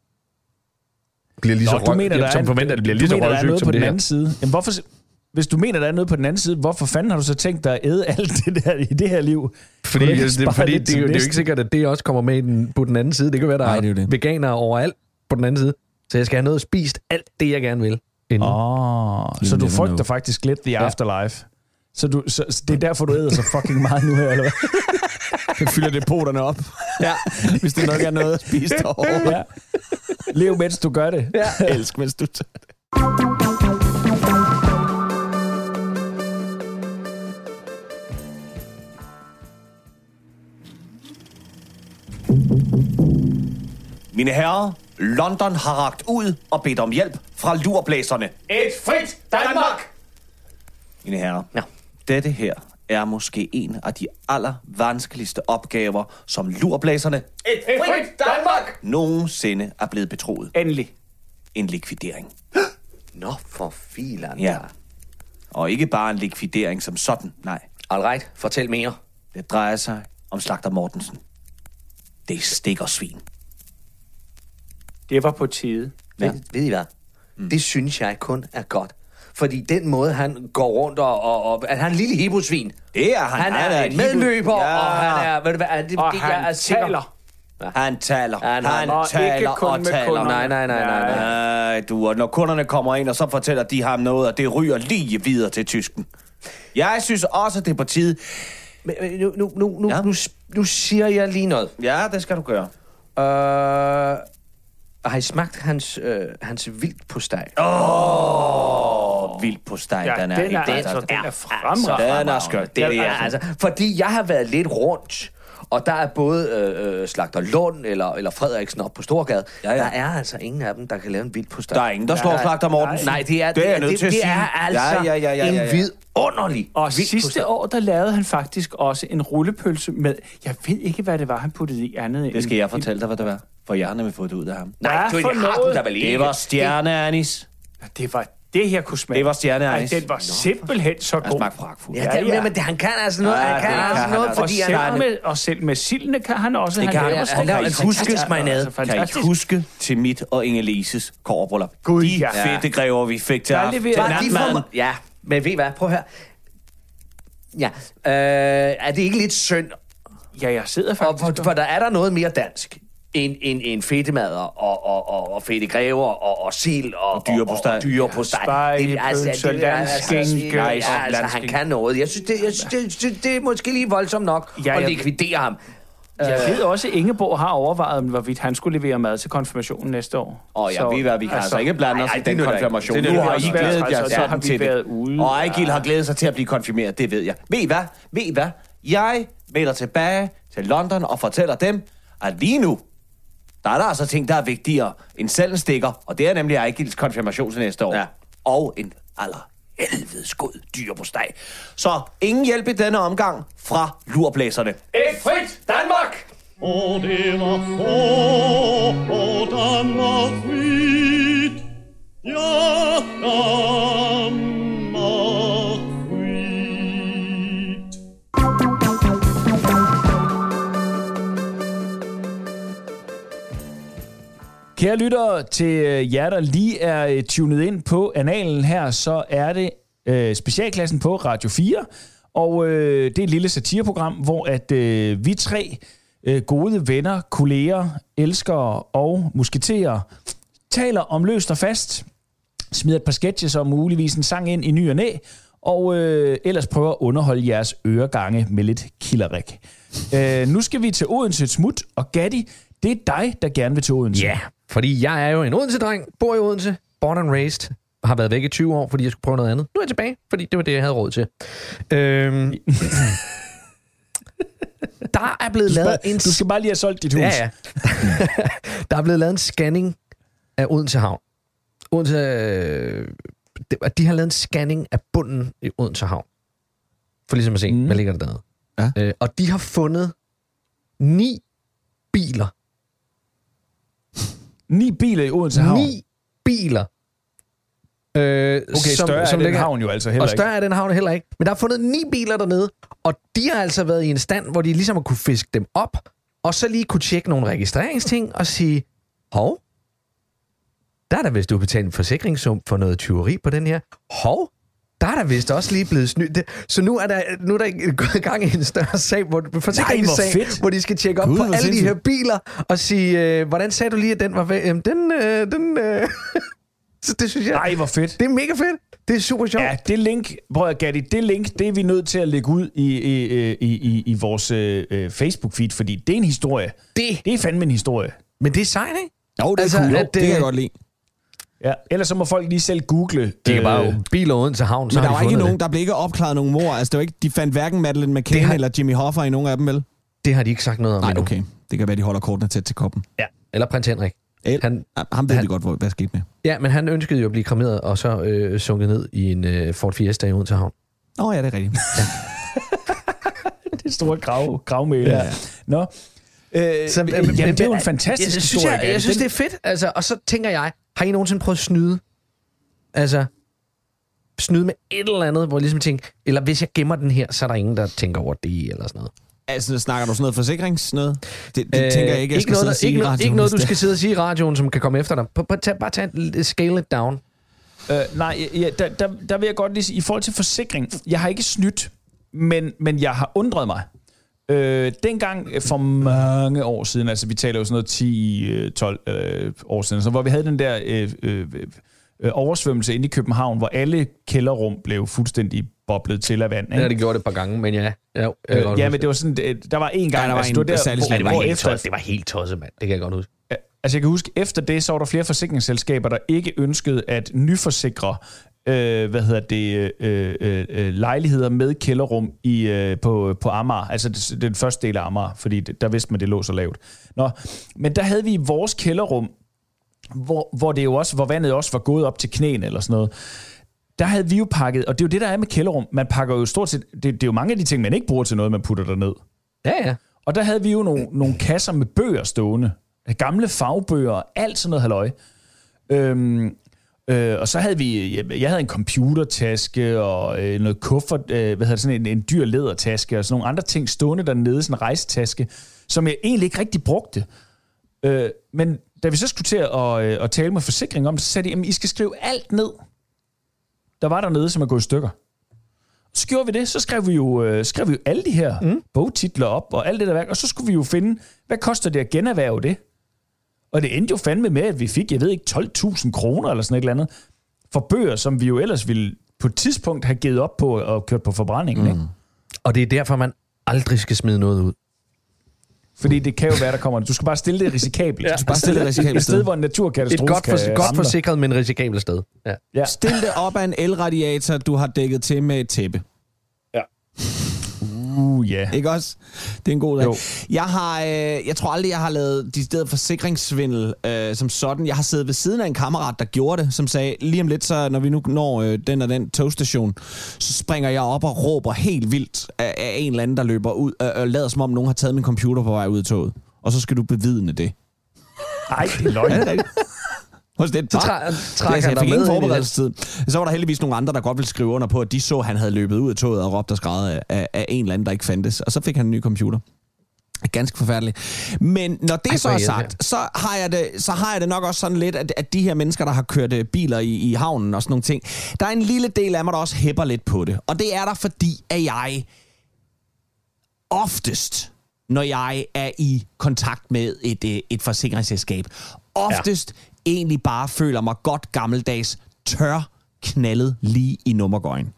Bliver lige Nå, så du røg, mener, jeg, er som en- forventer, det bliver lige du så mener, der er noget som på det den her. anden side. Jamen, hvorfor, hvis du mener, der er noget på den anden side, hvorfor fanden har du så tænkt dig at æde alt det der i det her liv? Fordi, du ikke det, spare fordi det, det, er jo- det er ikke sikkert, at det også kommer med i den, på den anden side. Det kan være, der Nej, er det er det. veganere overalt på den anden side. Så jeg skal have noget spist alt det, jeg gerne vil. Inden. Åh, oh, så du frygter faktisk lidt The Afterlife. Så, du, så, så det er derfor, du æder så fucking meget nu her, eller hvad? Jeg fylder depoterne op. Ja. Hvis det nok er noget at spise derovre. Ja. Lev, mens du gør det. Ja. Elsk, mens du tager det. Mine herrer, London har ragt ud og bedt om hjælp fra lurblæserne. Et frit Danmark! Mine herrer, ja. Dette her er måske en af de allervanskeligste opgaver, som lurblæserne Et frit Danmark! nogensinde er blevet betroet. Endelig. En likvidering. Nå, for filan. Ja. Og ikke bare en likvidering som sådan, nej. Alright, fortæl mere. Det drejer sig om Slagter Mortensen. Det stikker svin. Det var på tide. Ja. Ved, ved I hvad? Mm. Det synes jeg kun er godt. Fordi den måde, han går rundt og... og, og at han er en lille hibbosvin. Det er han. Han er et en medløber, ja. og han er... Ved du hvad, er det, Og det, han jeg er sikker- taler. Han taler. Han Han, han taler ikke kun og med taler. kunderne. Nej, nej, nej, nej, nej. Nej, du, og når kunderne kommer ind, og så fortæller de ham noget, og det ryger lige videre til tysken. Jeg synes også, det er på tide. Men, men nu, nu, nu, nu, Ja. nu, nu siger jeg lige noget. Ja, det skal du gøre. Øh, har I smagt hans, øh, hans vildt på steg? Åh, vildt på steg, Ja, den er, den ikke er, det, altså, den er altså, fremragende. Den er skøn. Det, det er, altså, fordi jeg har været lidt rundt, og der er både øh, øh, Slagter Lund eller, eller Frederiksen op på Storgade. Ja, Ja, ja. ja. Der er altså ingen af dem, der kan lave en vildt på steg. Der er ingen, der slår Slagter Mortensen. Nej, det er, det er det, det sige. er altså Ja, ja, ja, ja, ja, ja. en vidunderlig Og sidste år, der lavede han faktisk også en rullepølse med... Jeg ved ikke, hvad det var, han puttede i andet. Det skal jeg fortælle dig, hvad det var. For jeg har nemlig fået det ud af ham. Nej, du for har den vel ikke. Det var stjerneanis. Det var det her kunne smage. Det var Ej, stjerneanis. den var simpelthen så Han god. smagte pragtfuld. Ja, Ja, det, ja. ja. men det, han kan altså noget. Ja, han kan altså kan han noget. Og fordi selv, han... med, og selv med sildene kan han også. Det kan han. sådan han en fantastisk- huskelsmarinade. altså, Kan I huske til mit og Inge-Lises kårbryllup? Gud, De ja. fedte grever, vi fik til Der aften. Ja, men ved I hvad? Prøv her. Ja, øh, er det ikke lidt synd? Ja, jeg sidder Og faktisk... for, for der er der noget mere dansk end, end, end fedtemader og, og, og, og fedtegræver og, og sild og, og dyrepostej. Og, og dyrepostej. Spejepølse, landskænke, ja, og altså, han kan noget. Jeg synes, det, jeg synes, det, det er måske lige voldsomt nok Ja, at jeg- likvidere ham. Jeg ved også, at Ingeborg har overvejet, hvorvidt han skulle levere mad til konfirmationen næste år. Åh ja, vi, hvad, vi kan altså, altså ikke blande os i den det konfirmation. Det Nu har ikke. I Det er glædet også jer været, så har vi til været det. ude. Og Ejgil har glædet sig til at blive konfirmeret, det ved jeg. Ved I hvad? Ved I hvad? Jeg melder tilbage til London og fortæller dem, at lige nu, der er der altså ting, der er vigtigere end selv en stikker, og det er nemlig Ejgils konfirmation til næste år. Ja. Og en aller helvedes god dyr på steg. Så ingen hjælp i denne omgang fra lurblæserne. Et frit Danmark! Og det var få, og Danmark frit. Ja, Danmark Kære lyttere, til øh, jer, der lige er øh, tunet ind på analen her, så er det øh, specialklassen på Radio 4. Og øh, det er et lille satireprogram, hvor at øh, vi tre øh, gode venner, kolleger, elskere og musketerer taler om løst og fast, smider et par sketches og muligvis en sang ind i ny og næ, og øh, ellers prøver at underholde jeres øregange med lidt killerik. Øh, nu skal vi til Odense et smut, og Gatti, det er dig, der gerne vil til Odense. Ja, fordi jeg er jo en Odense-dreng, bor i Odense, born and raised, har været væk i 20 år, fordi jeg skulle prøve noget andet. Nu er jeg tilbage, fordi det var det, jeg havde råd til. Øhm, [laughs] der er blevet lavet en... Du skal bare lige have solgt dit hus. Ja, ja. [laughs] der er blevet lavet en scanning af Odense Havn. Odense, øh, de har lavet en scanning af bunden i Odense Havn. For ligesom at se, mm. hvad ligger der dernede. Ja. Øh, og de har fundet ni biler. Ni biler i Odense Havn. Ni biler. Øh, Okay, større som, er den havn jo altså heller og ikke. større er den havn heller ikke. Men der er fundet ni biler dernede, og de har altså været i en stand, hvor de ligesom har kunne fiske dem op, og så lige kunne tjekke nogle registreringsting og sige, hov, der er der vist udbetalt en forsikringssum for noget tyveri på den her. Hov, der er der vist også lige blevet snydt. Så nu er der, nu er der gået i gang i en større sag, hvor, forsikringssag, fedt. hvor de skal tjekke op Gud, på hvor alle de her biler og sige, øh, hvordan sagde du lige, at den var væk? Jamen, den, øh, den, øh. [laughs] Så det synes jeg, Nej, hvor fedt. det er mega fedt. Det er super sjovt. Ja, det link, prøv at Gatti, det link, det er vi nødt til at lægge ud i, i, i, i, i vores øh, Facebook-feed, fordi det er en historie. Det. Det er fandme en historie. Men det er sejt, ikke? Jo, det er Altså, cool. Jo, at, det kan jeg øh, godt lide. Ja, ellers så må folk lige selv google. De kan bare øh, biler uden til havn, så Men der var ikke nogen, der blev ikke opklaret nogen mor. Altså, det var ikke, de fandt hverken Madeleine McCann Det har- eller Jimmy Hoffa i nogen af dem, vel? det. Det har de ikke sagt noget om Nej, endnu. okay. Det kan være, de holder kortene tæt til koppen. Eller prins Henrik. El, Han- han, ham ved han- vi godt, hvor, hvad skete med. Ja, men han ønskede jo at blive kremeret og så øh, sunket ned i en øh, Ford Fiesta i Odense Havn. Åh oh, ja, det er rigtigt. [laughs] det store grav, gravmæl. Ja. Nå. Øh, Så, så, jamen, det er jo en fantastisk jeg, synes, historie. jeg, Gatti. jeg synes, det er fedt. Altså, og så tænker jeg, har I nogensinde prøvet at snyde? Altså, snyde med et eller andet, hvor jeg ligesom tænker, eller hvis jeg gemmer den her, så er der ingen, der tænker over det, eller sådan noget. altså, snakker du sådan noget forsikringsnød? Det, det øh, tænker jeg ikke, jeg skal noget, sidde og sige ikke, radioen, ikke noget, du skal sidde og sige i radioen, som kan komme efter dig. P- p- tag, bare tag, en- scale it down. Øh, nej, ja, der, der, der vil jeg godt lige sige, i forhold til forsikring, jeg har ikke snydt, men, men jeg har undret mig. Øh, dengang for mange år siden, altså vi taler jo sådan noget 10-12 øh, år siden, så hvor vi havde den der øh, øh, øh, oversvømmelse inde i København, hvor alle kælderrum blev fuldstændig boblet til af vand. Ja, Ikke? det gjorde det et par gange, men ja. ja, Øh, ja, men det var sådan, der var en gang, der var altså, en der, særlig hvor, det var, hvor helt efter, tosset, det var helt tosset, mand. Det kan jeg godt huske. Altså jeg kan huske, efter det, så var der flere forsikringsselskaber, der ikke ønskede at nyforsikre øh, hvad hedder det, øh, øh, øh, lejligheder med kælderrum i, øh, på, på Amager. Altså det, den første del af Amager, fordi det, der vidste man, det lå så lavt. Nå, men der havde vi vores kælderrum, hvor, hvor, det jo også, hvor vandet også var gået op til knæene eller sådan noget. Der havde vi jo pakket, og det er jo det, der er med kælderrum. Man pakker jo stort set, det, det er jo mange af de ting, man ikke bruger til noget, man putter der ned. Ja, ja. Og der havde vi jo nogle, nogle kasser med bøger stående. Gamle fagbøger og alt sådan noget halløj. Øhm, øh, og så havde vi, jeg, havde en computertaske og øh, noget kuffert, øh, hvad hedder det, sådan en, en dyr lædertaske og sådan nogle andre ting stående dernede, sådan en rejsetaske, som jeg egentlig ikke rigtig brugte. Øh, men da vi så skulle til at, øh, at tale med forsikring om det, så sagde de, at I skal skrive alt ned, der var dernede, som er gået i stykker. Så gjorde vi det, så skrev vi jo, øh, skrev vi jo alle de her mm. bogtitler op, og alt det der værk, og så skulle vi jo finde, hvad koster det at generhverve det? Og det endte jo fandme med, at vi fik, jeg ved ikke, 12.000 kroner eller sådan et eller andet, for bøger, som vi jo ellers ville på et tidspunkt have givet op på og kørt på forbrændingen. Mm. Ikke? Og det er derfor, man aldrig skal smide noget ud. Fordi det kan jo være, der kommer... Du skal bare stille det risikabelt. Ja. Du skal bare stille det risikabelt Et sted, hvor en Et naturkatastrofe godt, for, kan godt dig. forsikret, men risikabelt sted. Ja. Ja. Stil det op af en elradiator, du har dækket til med et tæppe. Uh, ja. Ikke også? Det er en god dag. Jo. Jeg har, øh, jeg tror aldrig, jeg har lavet de steder forsikringssvindel øh, som sådan. Jeg har siddet ved siden af en kammerat, der gjorde det, som sagde, lige om lidt, så når vi nu når øh, den og den togstation, så springer jeg op og råber helt vildt af, af en eller anden, der løber ud øh, og lader som om nogen har taget min computer på vej ud af toget. Og så skal du bevidne det. Ej, det er løgn. Hos det Så bare- træ- Det, trækker altså, han fik ingen forberedelsestid. Så var der heldigvis nogle andre, der godt ville skrive under på, at de så, at han havde løbet ud af toget og råbt og skrevet af, af, en eller anden, der ikke fandtes. Og så fik han en ny computer. Ganske forfærdeligt. Men når det Ej, så er sagt, så har, jeg det, så har jeg det nok også sådan lidt, at, at de her mennesker, der har kørt øh, biler i, i havnen og sådan nogle ting, der er en lille del af mig, der også hæpper lidt på det. Og det er der, fordi at jeg oftest, når jeg er i kontakt med et, øh, et forsikringsselskab, oftest ja egentlig bare føler mig godt gammeldags tør knaldet lige i nummergøjen.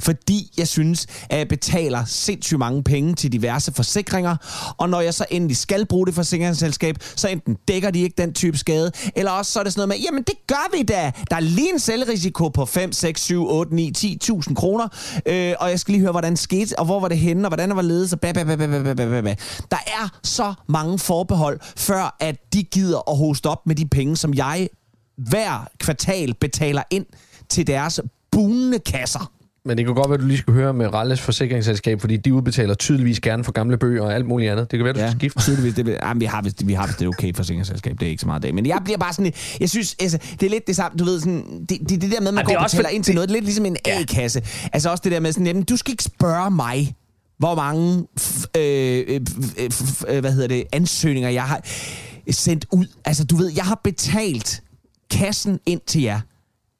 Fordi jeg synes, at jeg betaler sindssygt mange penge til diverse forsikringer, og når jeg så endelig skal bruge det forsikringsselskab, så enten dækker de ikke den type skade, eller også så er det sådan noget med, jamen det gør vi da. Der er lige en selvrisiko på 5, 6, 7, 8, 9, 10.000 kroner, øh, og jeg skal lige høre, hvordan det skete, og hvor var det henne, og hvordan det var ledet, og bla, bla, bla, bla, bla, bla. Der er så mange forbehold, før at de gider at hoste op med de penge, som jeg hver kvartal betaler ind til deres bunende kasser. Men det kan godt være, at du lige skal høre med Ralles forsikringsselskab, fordi de udbetaler tydeligvis gerne for gamle bøger og alt muligt andet. Det kan være, du Ja, skal skifte. tydeligvis. Det, jamen, vi har vist, vi har vist det okay forsikringsselskab. Det er ikke så meget det. Men jeg bliver bare sådan... Jeg synes, altså, det er lidt det samme. Du ved, sådan, det, det, det der med, at man det går og betaler ind til det- noget. Det er lidt ligesom en A-kasse. Altså også det der med sådan, jamen, du skal ikke spørge mig, hvor mange f- øh, øh, f- f- øh, hvad hedder det, ansøgninger jeg har sendt ud. Altså, du ved, jeg har betalt kassen ind til jer.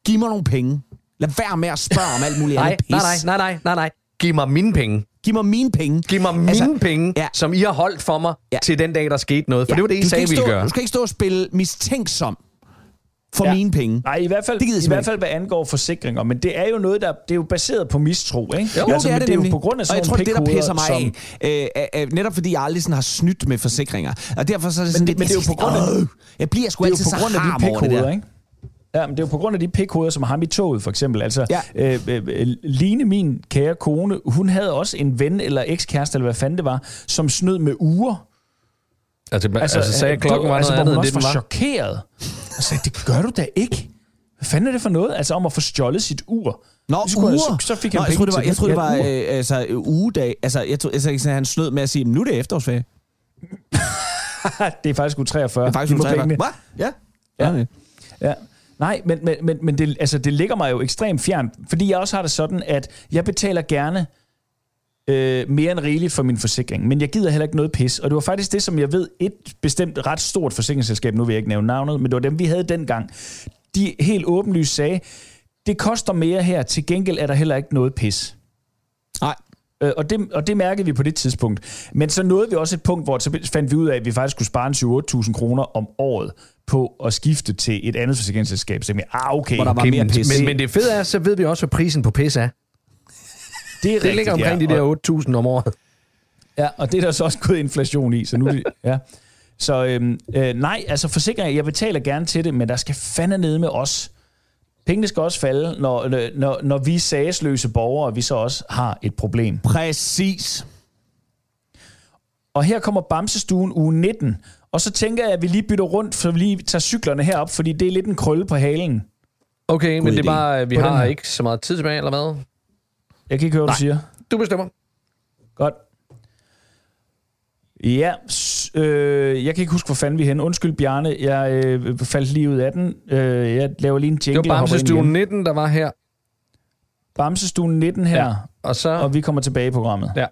Giv mig nogle penge. Lad være med at spørge om alt muligt Nej, andet pis. nej, nej, nej, nej, nej. Giv mig mine penge. Giv mig mine penge. Giv mig mine Altså, penge, ja. som I har holdt for mig Ja. til den dag, der skete noget. For det var det, I du sagde, ville gøre. Du skal ikke stå og spille mistænksom for Ja. mine penge. Nej, i hvert fald, Det i hvert fald hvad angår forsikringer. Men det er jo noget, der det er jo baseret på mistro, ikke? Jo, altså, det er men det, det er jo på grund af Og sådan jeg tror, det er der pisser mig pikhoveder, af. Øh, øh, øh, netop fordi jeg aldrig sådan har snydt med forsikringer. Og derfor så er det sådan det- lidt... men det er jo på grund af- Øh, Jeg bliver sgu det altid så grund af harm over det der. ikke? Ja, men det er jo på grund af de pikhoveder, som ham i toget, for eksempel. Altså, Ja. øh, øh, øh, Line, min kære kone, hun havde også en ven eller ekskæreste, eller hvad fanden det var, som snød med uger. Altså, altså, altså sagde øh, klokken var altså, noget andet, end det, var chokeret. Og sagde, det gør du da ikke. Hvad fanden er det for noget? Altså om at få stjålet sit ur. Nå, Så. Så, så fik han Nå, jeg troede, det var, jeg troede, det var Ja, øh, altså, ugedag. Altså, jeg troede, altså, han snød med at sige, nu er det efterårsferie. [laughs] det er faktisk uge 43. Det er faktisk uge 43. pengene. Hvad? Ja. Ja. Okay. Ja. Nej, men, men, men, men det, altså, det ligger mig jo ekstremt fjern, fordi jeg også har det sådan, at jeg betaler gerne øh, mere end rigeligt for min forsikring, men jeg gider heller ikke noget pis. Og det var faktisk det, som jeg ved, et bestemt ret stort forsikringsselskab, nu vil jeg ikke nævne navnet, men det var dem, vi havde dengang, de helt åbenlyst sagde, det koster mere her, til gengæld er der heller ikke noget pis. Nej. Øh, og, det, og det mærkede vi på det tidspunkt. Men så nåede vi også et punkt, hvor så fandt vi ud af, at vi faktisk skulle spare en 7-8.000 kroner om året på at skifte til et andet forsikringsselskab. Så jeg, ah, okay. Hvor der var Okay, mere men, pis. men, men det fede er, så ved vi også, hvad prisen på pis er. det, er Det ligger omkring ja. de der 8.000 om året. ja, og det er der så også gået inflation i. Så nu, ja. Så øhm, øh, nej, altså forsikring, jeg betaler gerne til det, men der skal fandme ned med os. Pengene skal også falde, når, når, når vi sagsløse borgere, vi så også har et problem. Præcis. Og her kommer Bamsestuen uge 19. Og så tænker jeg, at vi lige bytter rundt, for vi lige tager cyklerne herop, fordi det er lidt en krølle på halen. Okay, men det er idé. bare, vi På har ikke så meget tid tilbage, eller hvad? Jeg kan ikke høre, hvad du siger. Du bestemmer. Godt. Ja, øh, jeg kan ikke huske, hvor fanden vi er henne. Undskyld, Bjarne, jeg øh, faldt lige ud af den. Øh, jeg laver lige en Det jingle var hopper ind Bamsestuen igen. 19, der var her. Bamsestuen 19 her, ja. Og så... og vi kommer tilbage i programmet. Ja.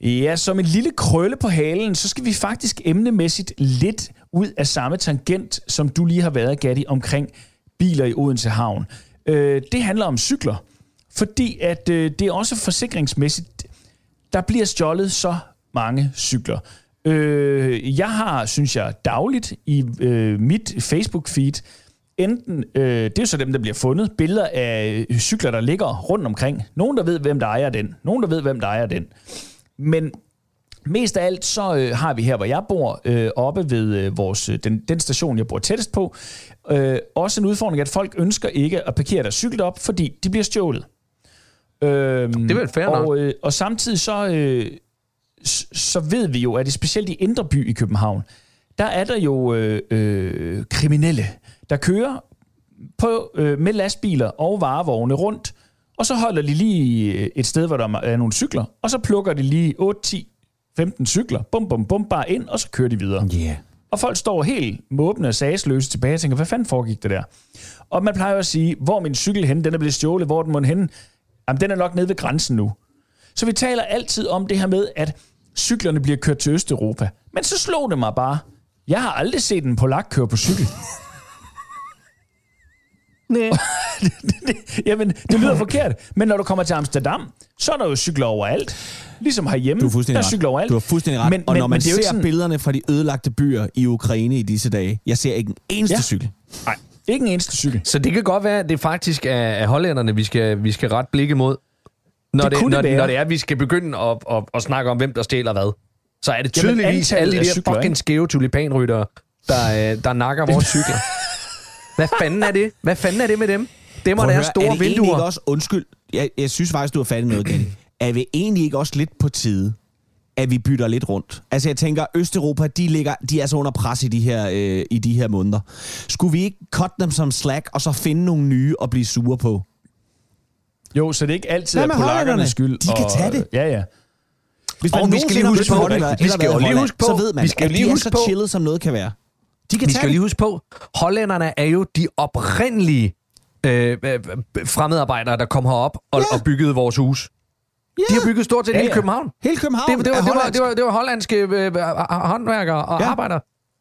Ja, som en lille krølle på halen, så skal vi faktisk emnemæssigt lidt ud af samme tangent, som du lige har været, Gatti, omkring biler i Odense Havn. Øh, det handler om cykler, fordi at øh, det er også forsikringsmæssigt, der bliver stjålet så mange cykler. Øh, jeg har, synes jeg, dagligt i øh, mit Facebook-feed, enten, øh, det er jo så dem, der bliver fundet, billeder af cykler, der ligger rundt omkring. Nogen, der ved, hvem der ejer den. Nogen, der ved, hvem der ejer den. Men mest af alt, så øh, har vi her, hvor jeg bor, øh, oppe ved øh, vores, øh, den, den station, jeg bor tættest på, øh, også en udfordring, at folk ønsker ikke at parkere deres cykel op, fordi de bliver stjålet. Øhm, Det er vel fair nok. og, øh, og samtidig så, øh, så ved vi jo, at det specielt i Indre By i København, der er der jo øh, øh, kriminelle, der kører på, øh, med lastbiler og varevogne rundt, og så holder de lige øh, et sted, hvor der er nogle cykler, og så plukker de lige 8, 10, 15 cykler, bum, bum, bum, bare ind, og så kører de videre. Yeah. Og folk står helt måbne og sagsløse tilbage og tænker, hvad fanden foregik det der? Og man plejer at sige, hvor min cykel henne? Den er blevet stjålet, hvor den må henne? Jamen, den er nok nede ved grænsen nu. Så vi taler altid om det her med, at cyklerne bliver kørt til Østeuropa. Men så slog det mig bare. Jeg har aldrig set en polak køre på cykel. [laughs] Nej. [laughs] Jamen, det lyder forkert. Men når du kommer til Amsterdam, så er der jo cykler overalt. Ligesom herhjemme, Du er fuldstændig der er cykler ret. overalt. Du har fuldstændig ret. Men, og men, når man men er ser sådan, billederne fra de ødelagte byer i Ukraine i disse dage, jeg ser ikke en eneste Ja. cykel. Nej, ikke en eneste cykel. Så det kan godt være, at det faktisk er, er hollænderne, vi skal, vi skal ret blikke mod. Når Det det, når, det være. når det er, at vi skal begynde at, at, at snakke om, hvem der stjæler hvad. Så er det Jamen, tydeligvis antallet alle de der cykler, fucking ikke? skæve tulipanryttere, der, øh, der nakker vores [laughs] cykler. Hvad fanden er det? Hvad fanden er det med dem? Dem og deres høre, store er det egentlig vinduer. Ikke også, undskyld, jeg, jeg synes faktisk, du har fat i noget, Gatti. Er vi egentlig ikke også lidt på tide, at vi bytter lidt rundt? Altså jeg tænker, Østeuropa, de, ligger, de er så under pres i de, her, øh, i de her måneder. Skulle vi ikke cut dem som slack, og så finde nogle nye og blive sure på? Jo, så det er ikke altid Hvad er med polakkernes skyld. De kan og, tage det. Ja, ja. Hvis Og vi skal lige huske på- vi skal jo lige huske på- så ved man, vi skal at lige de er huske så på- chillet, som noget kan være. De kan Vi skal lige huske på, hollænderne er jo de oprindelige øh, øh, fremmedarbejdere, der kom herop og, Ja. og byggede vores hus. De har bygget stort set Ja, hele ja. København. Hele København Det, det, var, det, var, det, var, det var hollandske øh, øh, håndværkere og Ja. ja. arbejdere.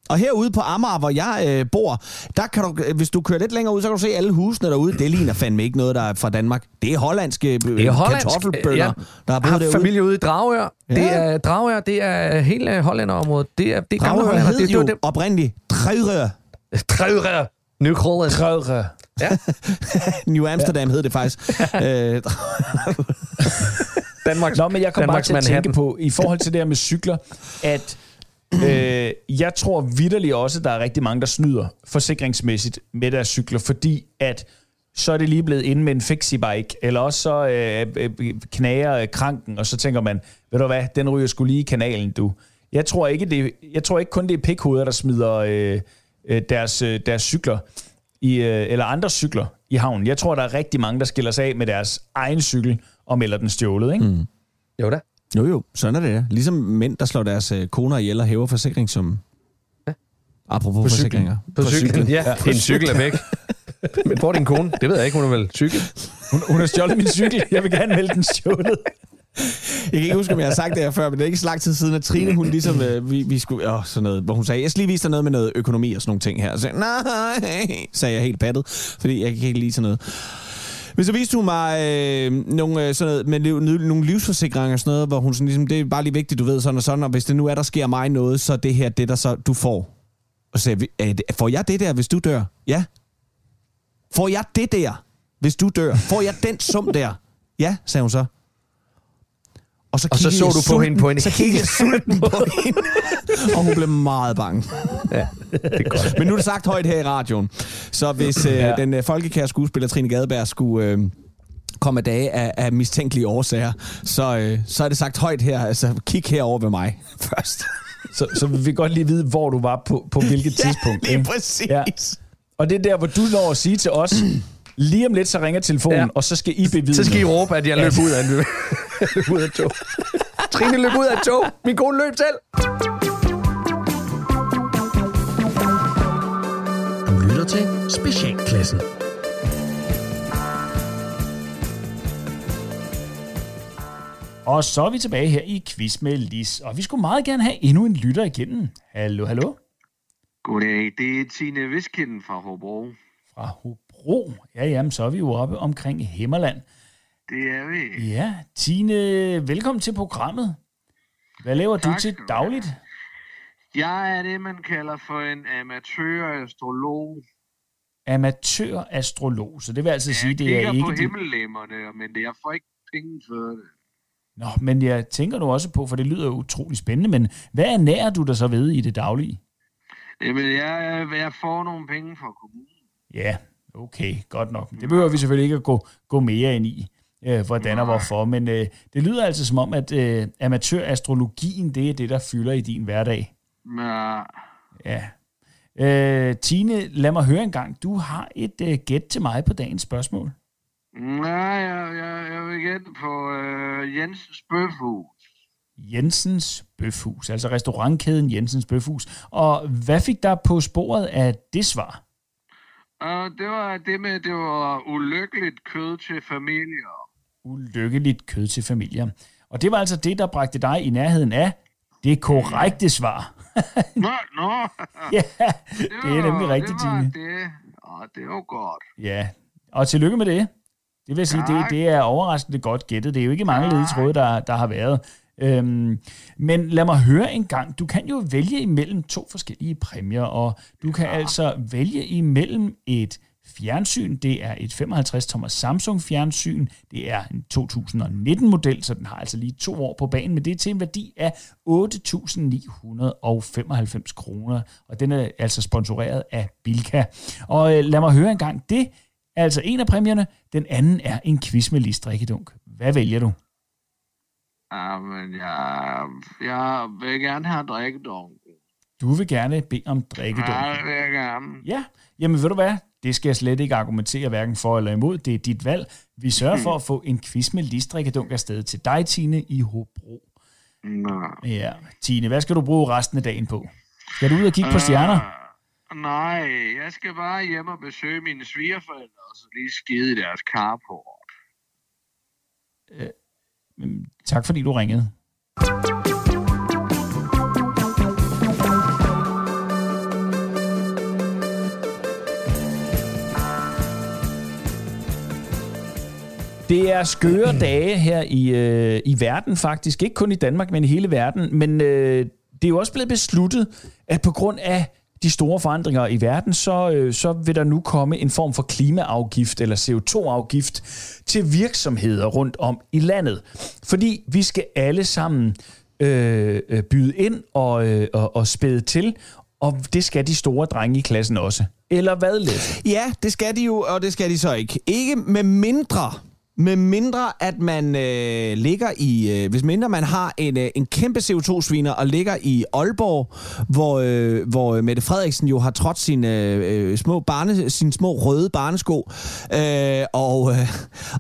Og herude på Amager, hvor jeg øh, bor, der kan du, øh, hvis du kører lidt længere ud, så kan du se alle husene derude. Det ligner fandme ikke noget, der er fra Danmark. Det er hollandske øh, Det er hollandsk, kartoffelbønder, ja. der har boet derude. familie ude i Dragør. Ja. Det Ja. er Dragør, det er hele Hollænderområdet. Det er, det er gamle Dragør hed Det, det jo dem. oprindeligt Dragør. Dragør. Nykrolen. Krødre. New Amsterdam hed det faktisk. øh, [laughs] Danmarks, Nå, men jeg kom bare Danmarks til at tænke på, i forhold til det her med cykler, at [clears throat] øh, jeg tror vidderligt også, at der er rigtig mange, der snyder forsikringsmæssigt med deres cykler, fordi at så er det lige blevet inde med en fixie-bike, eller også så øh, øh, knager øh, kranken, og så tænker man, ved du hvad, den ryger skulle lige i kanalen, du. Jeg tror ikke, det, jeg tror ikke kun det er pikhoveder, der smider øh, øh, deres, øh, deres cykler, i, øh, eller andre cykler i havnen. Jeg tror, der er rigtig mange, der skiller sig af med deres egen cykel og melder den stjålet, ikke? Mm. Jo da jo jo, sådan er det. ja. Ligesom mænd, der slår deres øh, koner ihjel og hæver forsikringssummen. Ja. Apropos På cyklen. forsikringer. På, på cyklen. Ja, ja. en cykel er væk. Men hvor er din kone? Det ved jeg ikke, hun er vel cykel. Hun, hun har stjålet min cykel. Jeg vil gerne melde den stjålet. Jeg kan ikke huske, om jeg har sagt det her før, men det er ikke så lang tid siden, at Trine, hun ligesom, øh, vi, vi skulle, åh, sådan noget, hvor hun sagde, jeg skal lige vise dig noget med noget økonomi og sådan nogle ting her. Og så sagde, jeg, nej, sagde jeg helt pattet, fordi jeg kan ikke lide sådan noget. Men så viste hun mig øh, nogle, øh, sådan noget, med liv, nogle livsforsikringer og sådan noget, hvor hun sådan ligesom, det er bare lige vigtigt, du ved sådan og sådan, og hvis det nu er, der sker mig noget, så er det her det, der så du får. Og så sagde jeg, det- får jeg det der, hvis du dør? Ja. Får jeg det der, hvis du dør? Får jeg den sum der? Ja, sagde hun så. Og så, Og så så jeg du på hende på en så kiggede jeg sulten på [laughs] hende. Og hun blev meget bange. Ja, det er godt. Men nu er det sagt højt her i radioen. Så hvis øh, Ja. den øh, folkekære skuespiller Trine Gadeberg skulle øh, komme af dage af, af mistænkelige årsager, så, øh, så er det sagt højt her. Altså, kig herover ved mig [laughs] først. Så, så vi vil godt lige vide, hvor du var på, på hvilket [laughs] tidspunkt. lige præcis. Ja. Og det er der, hvor du når at sige til os, [clears throat] lige om lidt, så ringer telefonen, Ja. ja. og så skal I bevidne. Så skal I råbe, at jeg løb ud af en løb [laughs] ud af tog. Trine løb ud af tog. Min kone løb selv. Du lytter til Specialklassen. Og så er vi tilbage her i Quiz med Lis, og vi skulle meget gerne have endnu en lytter igennem. Hallo, hallo. Goddag, det er Tine Viskinden fra Hobro. Fra Hobro. Ja, jamen, så er vi jo oppe omkring Himmerland. Det er vi. Ja, Tine, velkommen til programmet. Hvad laver Tak du til dagligt? Jeg er det, man kalder for en amatør-astrolog. Amatør-astrolog, så det vil altså sige, det er ikke... på din- himmellæmmerne, men det, jeg får ikke penge for det. Nå, men jeg tænker nu også på, for det lyder utrolig spændende, men hvad er nær du der så ved i det daglige? Jamen, jeg, jeg får nogle penge fra kommunen. Ja, okay, godt nok. Det behøver vi selvfølgelig ikke at gå, gå mere ind i, øh, hvordan og hvorfor, men øh, det lyder altså som om, at øh, amatørastrologien, det er det, der fylder i din hverdag. Ja, Ja. Øh, Tine, lad mig høre en gang. Du har et øh, gæt til mig på dagens spørgsmål. Nej, jeg, jeg, jeg vil gætte på øh, Jensens Bøfhus. Jensens Bøfhus, altså restaurantkæden Jensens Bøfhus. Og hvad fik der på sporet af det svar? Og det var det med, det var ulykkeligt kød til familier. Ulykkeligt kød til familier. Og det var altså det, der bragte dig i nærheden af det korrekte svar. [laughs] Nå, nå. [laughs] ja, det er nemlig rigtigt, det var Tine. det. Og det var godt. Ja, og tillykke med det. Det vil sige, det, Tak. det er overraskende godt gættet. Det er jo ikke mange ledige tråde, der, der har været. Øhm, men lad mig høre en gang. Du kan jo vælge imellem to forskellige præmier, og du kan altså vælge imellem et fjernsyn. Det er et 55-tommer Samsung fjernsyn. Det er en 2019-model, så den har altså lige to år på banen, men det er til en værdi af 8.995 kroner, og den er altså sponsoreret af Bilka. Og øh, lad mig høre en gang, det er altså en af præmierne. Den anden er en quiz med Lis Drikkedunk. Hvad vælger du? Ja, men jeg, jeg vil gerne have drikkedunk. Du vil gerne bede om drikkedunk. Ja, det vil jeg gerne. Ja, jamen ved du hvad? Det skal jeg slet ikke argumentere hverken for eller imod. Det er dit valg. Vi sørger for at få en quiz med Lis Drikkedunk afsted til dig, Tine, i Hobro. Nå. Ja, Tine, hvad skal du bruge resten af dagen på? Skal du ud og kigge på stjerner? Uh, nej, jeg skal bare hjem og besøge mine svigerforældre, og så lige skide deres carport. Tak fordi du ringede. Det er skøre [clears throat] dage her i, øh, i verden faktisk. Ikke kun i Danmark, men i hele verden. Men øh, det er jo også blevet besluttet, at på grund af de store forandringer i verden, så, øh, så vil der nu komme en form for klimaafgift eller CO2-afgift til virksomheder rundt om i landet. Fordi vi skal alle sammen øh, øh, byde ind og, øh, og, og spæde til, og det skal de store drenge i klassen også. Eller hvad, lidt? Ja, det skal de jo, og det skal de så ikke. Ikke med mindre, med mindre at man øh, ligger i, øh, hvis mindre man har en, øh, en kæmpe CO2-sviner og ligger i Aalborg, hvor, øh, hvor Mette Frederiksen jo har trådt sine øh, øh, små, barne, sine små røde barnesko, øh, og, øh,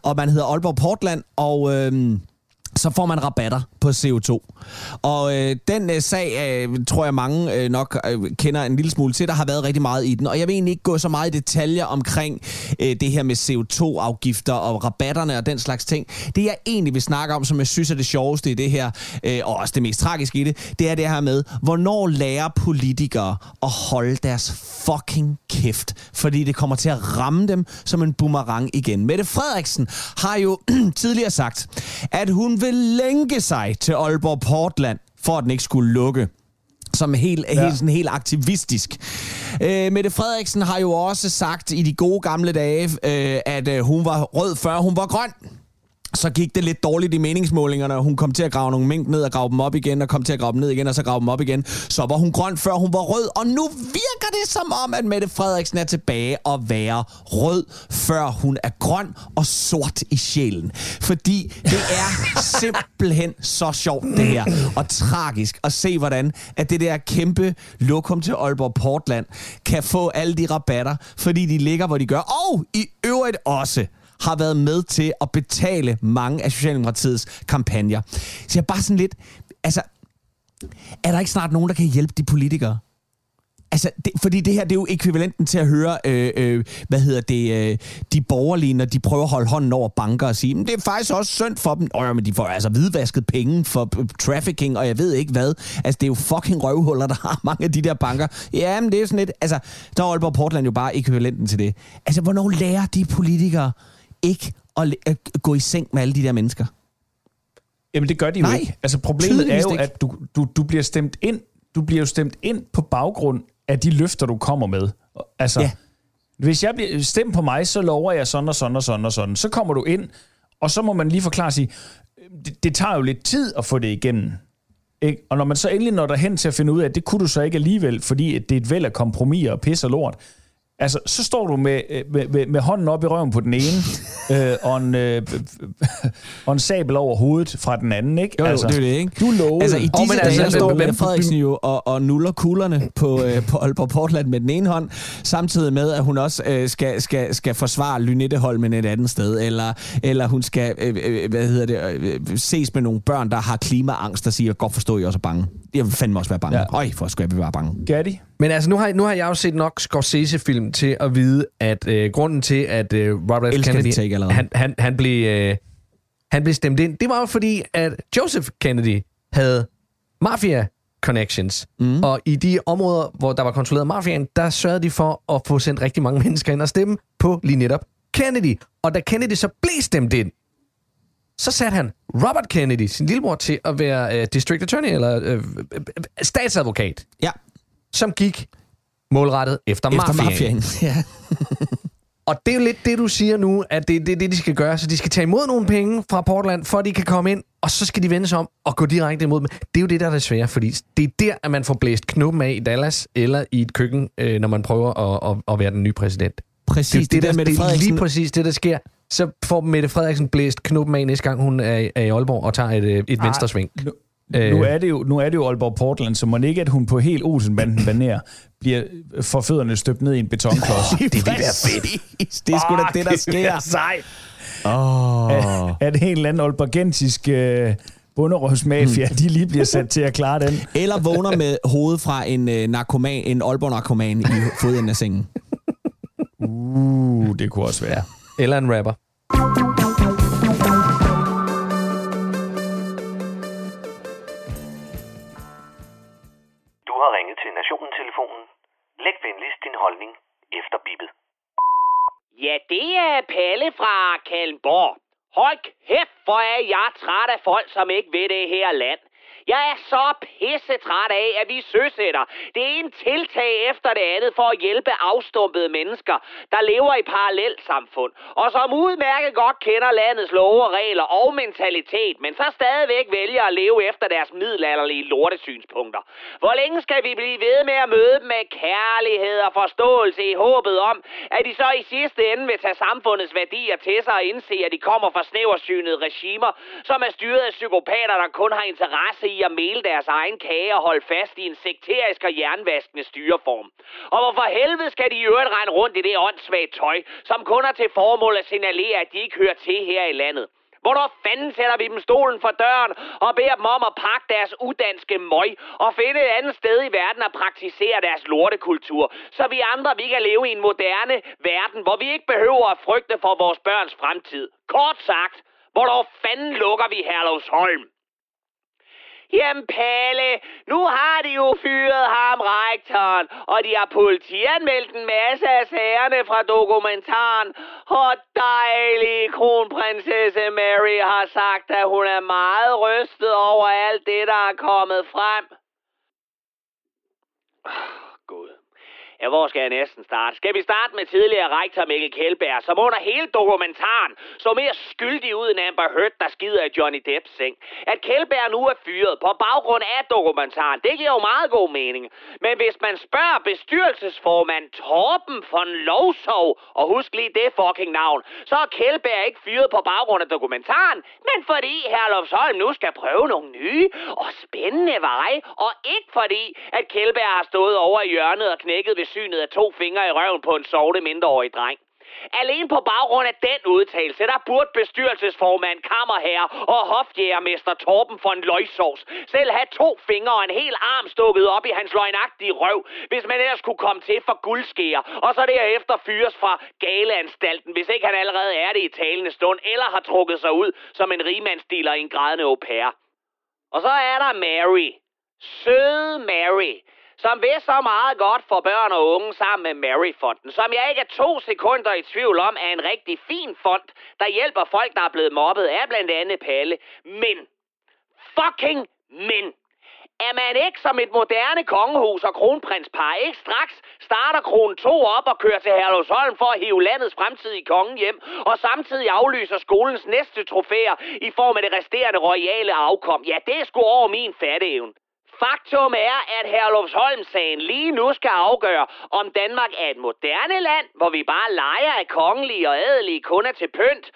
og man hedder Aalborg Portland, og... Øh, så får man rabatter på CO2. Og øh, den øh, sag, øh, tror jeg mange øh, nok øh, kender en lille smule til, der har været rigtig meget i den. Og jeg vil egentlig ikke gå så meget i detaljer omkring øh, det her med CO2-afgifter og rabatterne og den slags ting. Det jeg egentlig vil snakke om, som jeg synes er det sjoveste i det her, øh, og også det mest tragiske i det, det er det her med, hvornår lærer politikere at holde deres fucking kæft, fordi det kommer til at ramme dem som en boomerang igen. Mette Frederiksen har jo [clears throat] tidligere sagt, at hun vil lænke sig til Aalborg Portland, for at den ikke skulle lukke som helt, ja. helt, sådan helt aktivistisk. Øh, Mette Frederiksen har jo også sagt i de gode gamle dage, øh, at øh, hun var rød, før hun var grøn så gik det lidt dårligt i meningsmålingerne, og hun kom til at grave nogle mink ned og grave dem op igen, og kom til at grave dem ned igen, og så grave dem op igen. Så var hun grøn, før hun var rød, og nu virker det som om, at Mette Frederiksen er tilbage og være rød, før hun er grøn og sort i sjælen. Fordi det er simpelthen så sjovt, det her, og tragisk at se, hvordan at det der kæmpe lokum til Aalborg Portland kan få alle de rabatter, fordi de ligger, hvor de gør, og i øvrigt også har været med til at betale mange af Socialdemokratiets kampagner. Så jeg er bare sådan lidt... Altså, er der ikke snart nogen, der kan hjælpe de politikere? Altså, det, fordi det her, det er jo ekvivalenten til at høre, øh, øh, hvad hedder det, øh, de borgerlige, når de prøver at holde hånden over banker og sige, men det er faktisk også synd for dem. Åh, men de får altså hvidvasket penge for øh, trafficking, og jeg ved ikke hvad. Altså, det er jo fucking røvhuller, der har mange af de der banker. Ja, men det er sådan lidt, altså, der er Aalborg Portland jo bare ekvivalenten til det. Altså, hvornår lærer de politikere ikke at, at gå i seng med alle de der mennesker? Jamen, det gør de jo Nej, ikke. Altså, problemet er jo, ikke. at du, du, du bliver stemt ind du bliver jo stemt ind på baggrund af de løfter, du kommer med. Altså, Ja. hvis jeg bliver stemt på mig, så lover jeg sådan og sådan og sådan og sådan. Så kommer du ind, og så må man lige forklare sig, det, det tager jo lidt tid at få det igennem. Ikke? Og når man så endelig når derhen til at finde ud af, at det kunne du så ikke alligevel, fordi det er et væld af kompromiser og pis og lort, altså, så står du med, øh, med, med, med hånden op i røven på den ene, [laughs] øh, og, en, øh, [laughs] og en sabel over hovedet fra den anden, ikke? Jo, altså, det er det, ikke? Du lovede. Altså, i disse men dage, altså, der står Mette Frederiksen jo og, og nuller kuglerne på, øh, [laughs] på Aalborg Portland med den ene hånd, samtidig med, at hun også øh, skal, skal, skal forsvare Lynetteholmen et andet sted, eller, eller hun skal, øh, øh, hvad hedder det, øh, ses med nogle børn, der har klimaangst, der siger, godt forstå, I også er bange. Jeg vil fandme også være bange. Ja. Øj, hvor skal jeg være bange. Gatti? Men altså, nu har, nu har jeg jo set nok Scorsese-film til at vide, at øh, grunden til, at øh, Robert F. Kennedy, han, han, han, blev, øh, han blev stemt ind, det var jo fordi, at Joseph Kennedy havde mafia connections. Mm. Og i de områder, hvor der var kontrolleret af mafiaen, der sørgede de for at få sendt rigtig mange [laughs] mennesker ind og stemme på lige netop Kennedy. Og da Kennedy så blev stemt ind, så satte han Robert Kennedy, sin lillebror, til at være øh, district attorney, eller øh, øh, statsadvokat, Ja, som gik målrettet efter, efter mafiaen. mafiaen. [laughs] Ja. Og det er jo lidt det, du siger nu, at det er det, det, de skal gøre. Så de skal tage imod nogle penge fra Portland, for at de kan komme ind, og så skal de vende sig om og gå direkte imod dem. Det er jo det, der er det svære, fordi det er der, at man får blæst knuppen af i Dallas, eller i et køkken, øh, når man prøver at, at, at være den nye præsident. Præcis, Det, det, der det, Mette det er Frederiksen- lige præcis det, der sker. Så får Mette Frederiksen blæst knuppen af næste gang, hun er, er i Aalborg og tager et, øh, et venstre sving. Nu, Øh. nu, er det jo, nu er det jo Aalborg Portland, så må det ikke, at hun på helt Olsenbanden baner bliver for fødderne støbt ned i en betonklods. [laughs] det vil være fedt. Det er sgu da det, der sker. sejt. Åh. At, at en eller anden aalborgensisk øh, bunderøvsmafia, de lige bliver sat til at klare den. [laughs] Eller vågner med hovedet fra en øh, narkoman, en Aalborg-narkoman i fodenden af sengen. Uh, det kunne også være. Eller en rapper. Din holdning efter bippet. Ja, det er Palle fra Kalmborg. Hold kæft, hvor er jeg træt af folk, som ikke ved det her land. Jeg er så pissetræt af, at vi søsætter det ene tiltag efter det andet for at hjælpe afstumpede mennesker, der lever i parallelt samfund, og som udmærket godt kender landets love og regler og mentalitet, men så stadigvæk vælger at leve efter deres middelalderlige lortesynspunkter. Hvor længe skal vi blive ved med at møde dem med kærlighed og forståelse i håbet om, at de så i sidste ende vil tage samfundets værdier til sig og indse, at de kommer fra snæversynede regimer, som er styret af psykopater, der kun har interesse i at mele deres egen kage og holde fast i en sekterisk og jernvaskende styreform. Og hvorfor helvede skal de i øvrigt regne rundt i det åndssvagt tøj, som kun har til formål at signalere, at de ikke hører til her i landet? Hvornår fanden sætter vi dem stolen for døren og beder dem om at pakke deres udanske møg og finde et andet sted i verden at praktisere deres lortekultur, så vi andre vi kan leve i en moderne verden, hvor vi ikke behøver at frygte for vores børns fremtid. Kort sagt, hvornår fanden lukker vi Herlevsholm? Jamen Palle, nu har de jo fyret ham, rektoren, og de har politianmeldt en masse af sagerne fra dokumentaren. Og dejlig kronprinsesse Mary har sagt, at hun er meget rystet over alt det, der er kommet frem. Gud. Ja, hvor skal jeg næsten starte? Skal vi starte med tidligere rektor Mikkel Kjellberg, som under hele dokumentaren så mere skyldig ud end Amber Heard, der skider i Johnny Depps seng. At Kjellberg nu er fyret på baggrund af dokumentaren, det giver jo meget god mening. Men hvis man spørger bestyrelsesformand Torben von Lovsov, og husk lige det fucking navn, så er Kjellberg ikke fyret på baggrund af dokumentaren, men fordi Herlofsholm nu skal prøve nogle nye og spændende veje, og ikke fordi, at Kjellberg har stået over i hjørnet og knækket ved synet af to fingre i røven på en sovende mindreårig dreng. Alene på baggrund af den udtalelse, der burde bestyrelsesformand, kammerherre og hofjægermester Torben von Løjsovs selv have to fingre og en hel arm stukket op i hans løgnagtige røv, hvis man ellers kunne komme til for guldskære, og så derefter fyres fra galeanstalten, hvis ikke han allerede er det i talende stund, eller har trukket sig ud som en rigmandsdealer i en grædende au pair. Og så er der Mary. Søde Mary som ved så meget godt for børn og unge sammen med Mary-fonden, som jeg ikke er to sekunder i tvivl om er en rigtig fin fond, der hjælper folk, der er blevet mobbet af blandt andet Palle. Men, fucking men, er man ikke som et moderne kongehus og kronprinspar ikke straks starter kronen 2 op og kører til Herlevsholm for at hive landets fremtidige konge hjem, og samtidig aflyser skolens næste trofæer i form af det resterende royale afkom? Ja, det er sgu over min fatteevne. Faktum er, at Herlufsholm-sagen lige nu skal afgøre, om Danmark er et moderne land, hvor vi bare leger af kongelige og adelige kunder til pynt,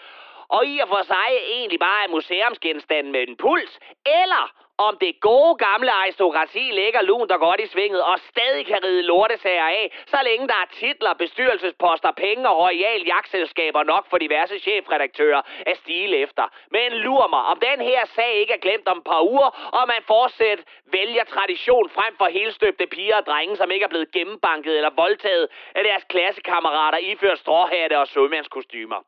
og i og for sig egentlig bare er museumsgenstanden med en puls, eller om det gode gamle aristokrati ligger lunt og godt i svinget og stadig kan ride lortesager af, så længe der er titler, bestyrelsesposter, penge og royal jagtselskaber nok for diverse chefredaktører at stile efter. Men lur mig, om den her sag ikke er glemt om et par uger, og man fortsat vælger tradition frem for helstøbte piger og drenge, som ikke er blevet gennembanket eller voldtaget af deres klassekammerater iført stråhatte og sømandskostymer.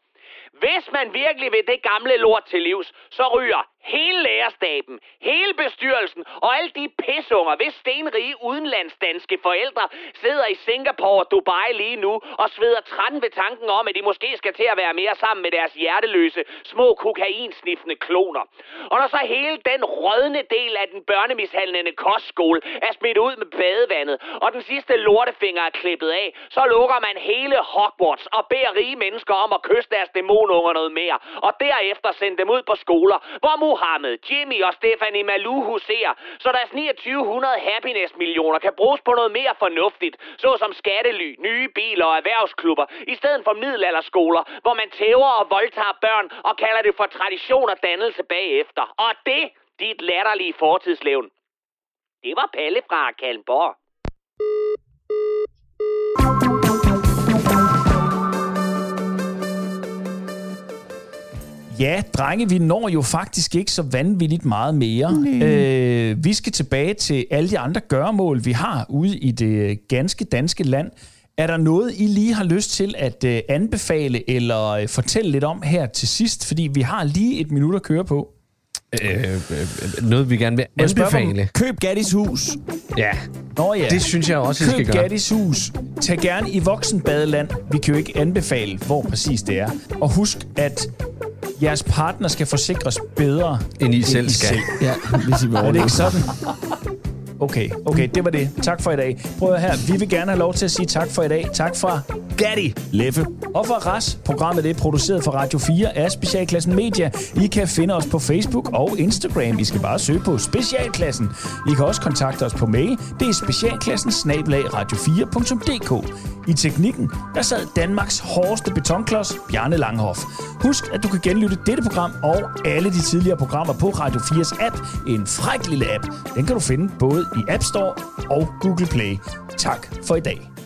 Hvis man virkelig vil det gamle lort til livs, så ryger hele lærerstaben, hele bestyrelsen og alle de pisunger, hvis stenrige udenlandsdanske forældre sidder i Singapore og Dubai lige nu og sveder træn ved tanken om, at de måske skal til at være mere sammen med deres hjerteløse, små kokainsniffende kloner. Og når så hele den rødne del af den børnemishandlende kostskole er smidt ud med badevandet, og den sidste lortefinger er klippet af, så lukker man hele Hogwarts og beder rige mennesker om at kysse deres dæmonunger noget mere, og derefter sende dem ud på skoler, hvor Mohammed, Jimmy og Stephanie Malou huserer, så deres 2900 happiness-millioner kan bruges på noget mere fornuftigt, såsom skattely, nye biler og erhvervsklubber, i stedet for middelalderskoler, hvor man tæver og voldtager børn og kalder det for tradition og dannelse bagefter. Og det, dit latterlige fortidslevn. Det var Palle fra Kalmborg. Ja, drenge, vi når jo faktisk ikke så vanvittigt meget mere. Øh, vi skal tilbage til alle de andre gøremål, vi har ude i det ganske danske land. Er der noget, I lige har lyst til at øh, anbefale eller øh, fortælle lidt om her til sidst? Fordi vi har lige et minut at køre på. Øh, øh, noget, vi gerne vil anbefale. Køb Gaddis hus. Ja, Nå ja. det synes jeg også, I skal Køb gøre. Gaddis hus. Tag gerne i voksenbadeland. Vi kan jo ikke anbefale, hvor præcis det er. Og husk, at jeres partner skal forsikres bedre, End I selv skal. Ja, hvis I vil Er det ikke sådan? Okay, okay, det var det. Tak for i dag. Prøv at her. Vi vil gerne have lov til at sige tak for i dag. Tak fra Gatti Leffe. Og fra RAS. Programmet er produceret for Radio 4 af Specialklassen Media. I kan finde os på Facebook og Instagram. I skal bare søge på Specialklassen. I kan også kontakte os på mail. Det er specialklassen radio4.dk. I teknikken, der sad Danmarks hårdeste betonklods, Bjarne Langhoff. Husk, at du kan genlytte dette program og alle de tidligere programmer på Radio 4's app. En fræk lille app. Den kan du finde både i App Store og Google Play. Tak for i dag.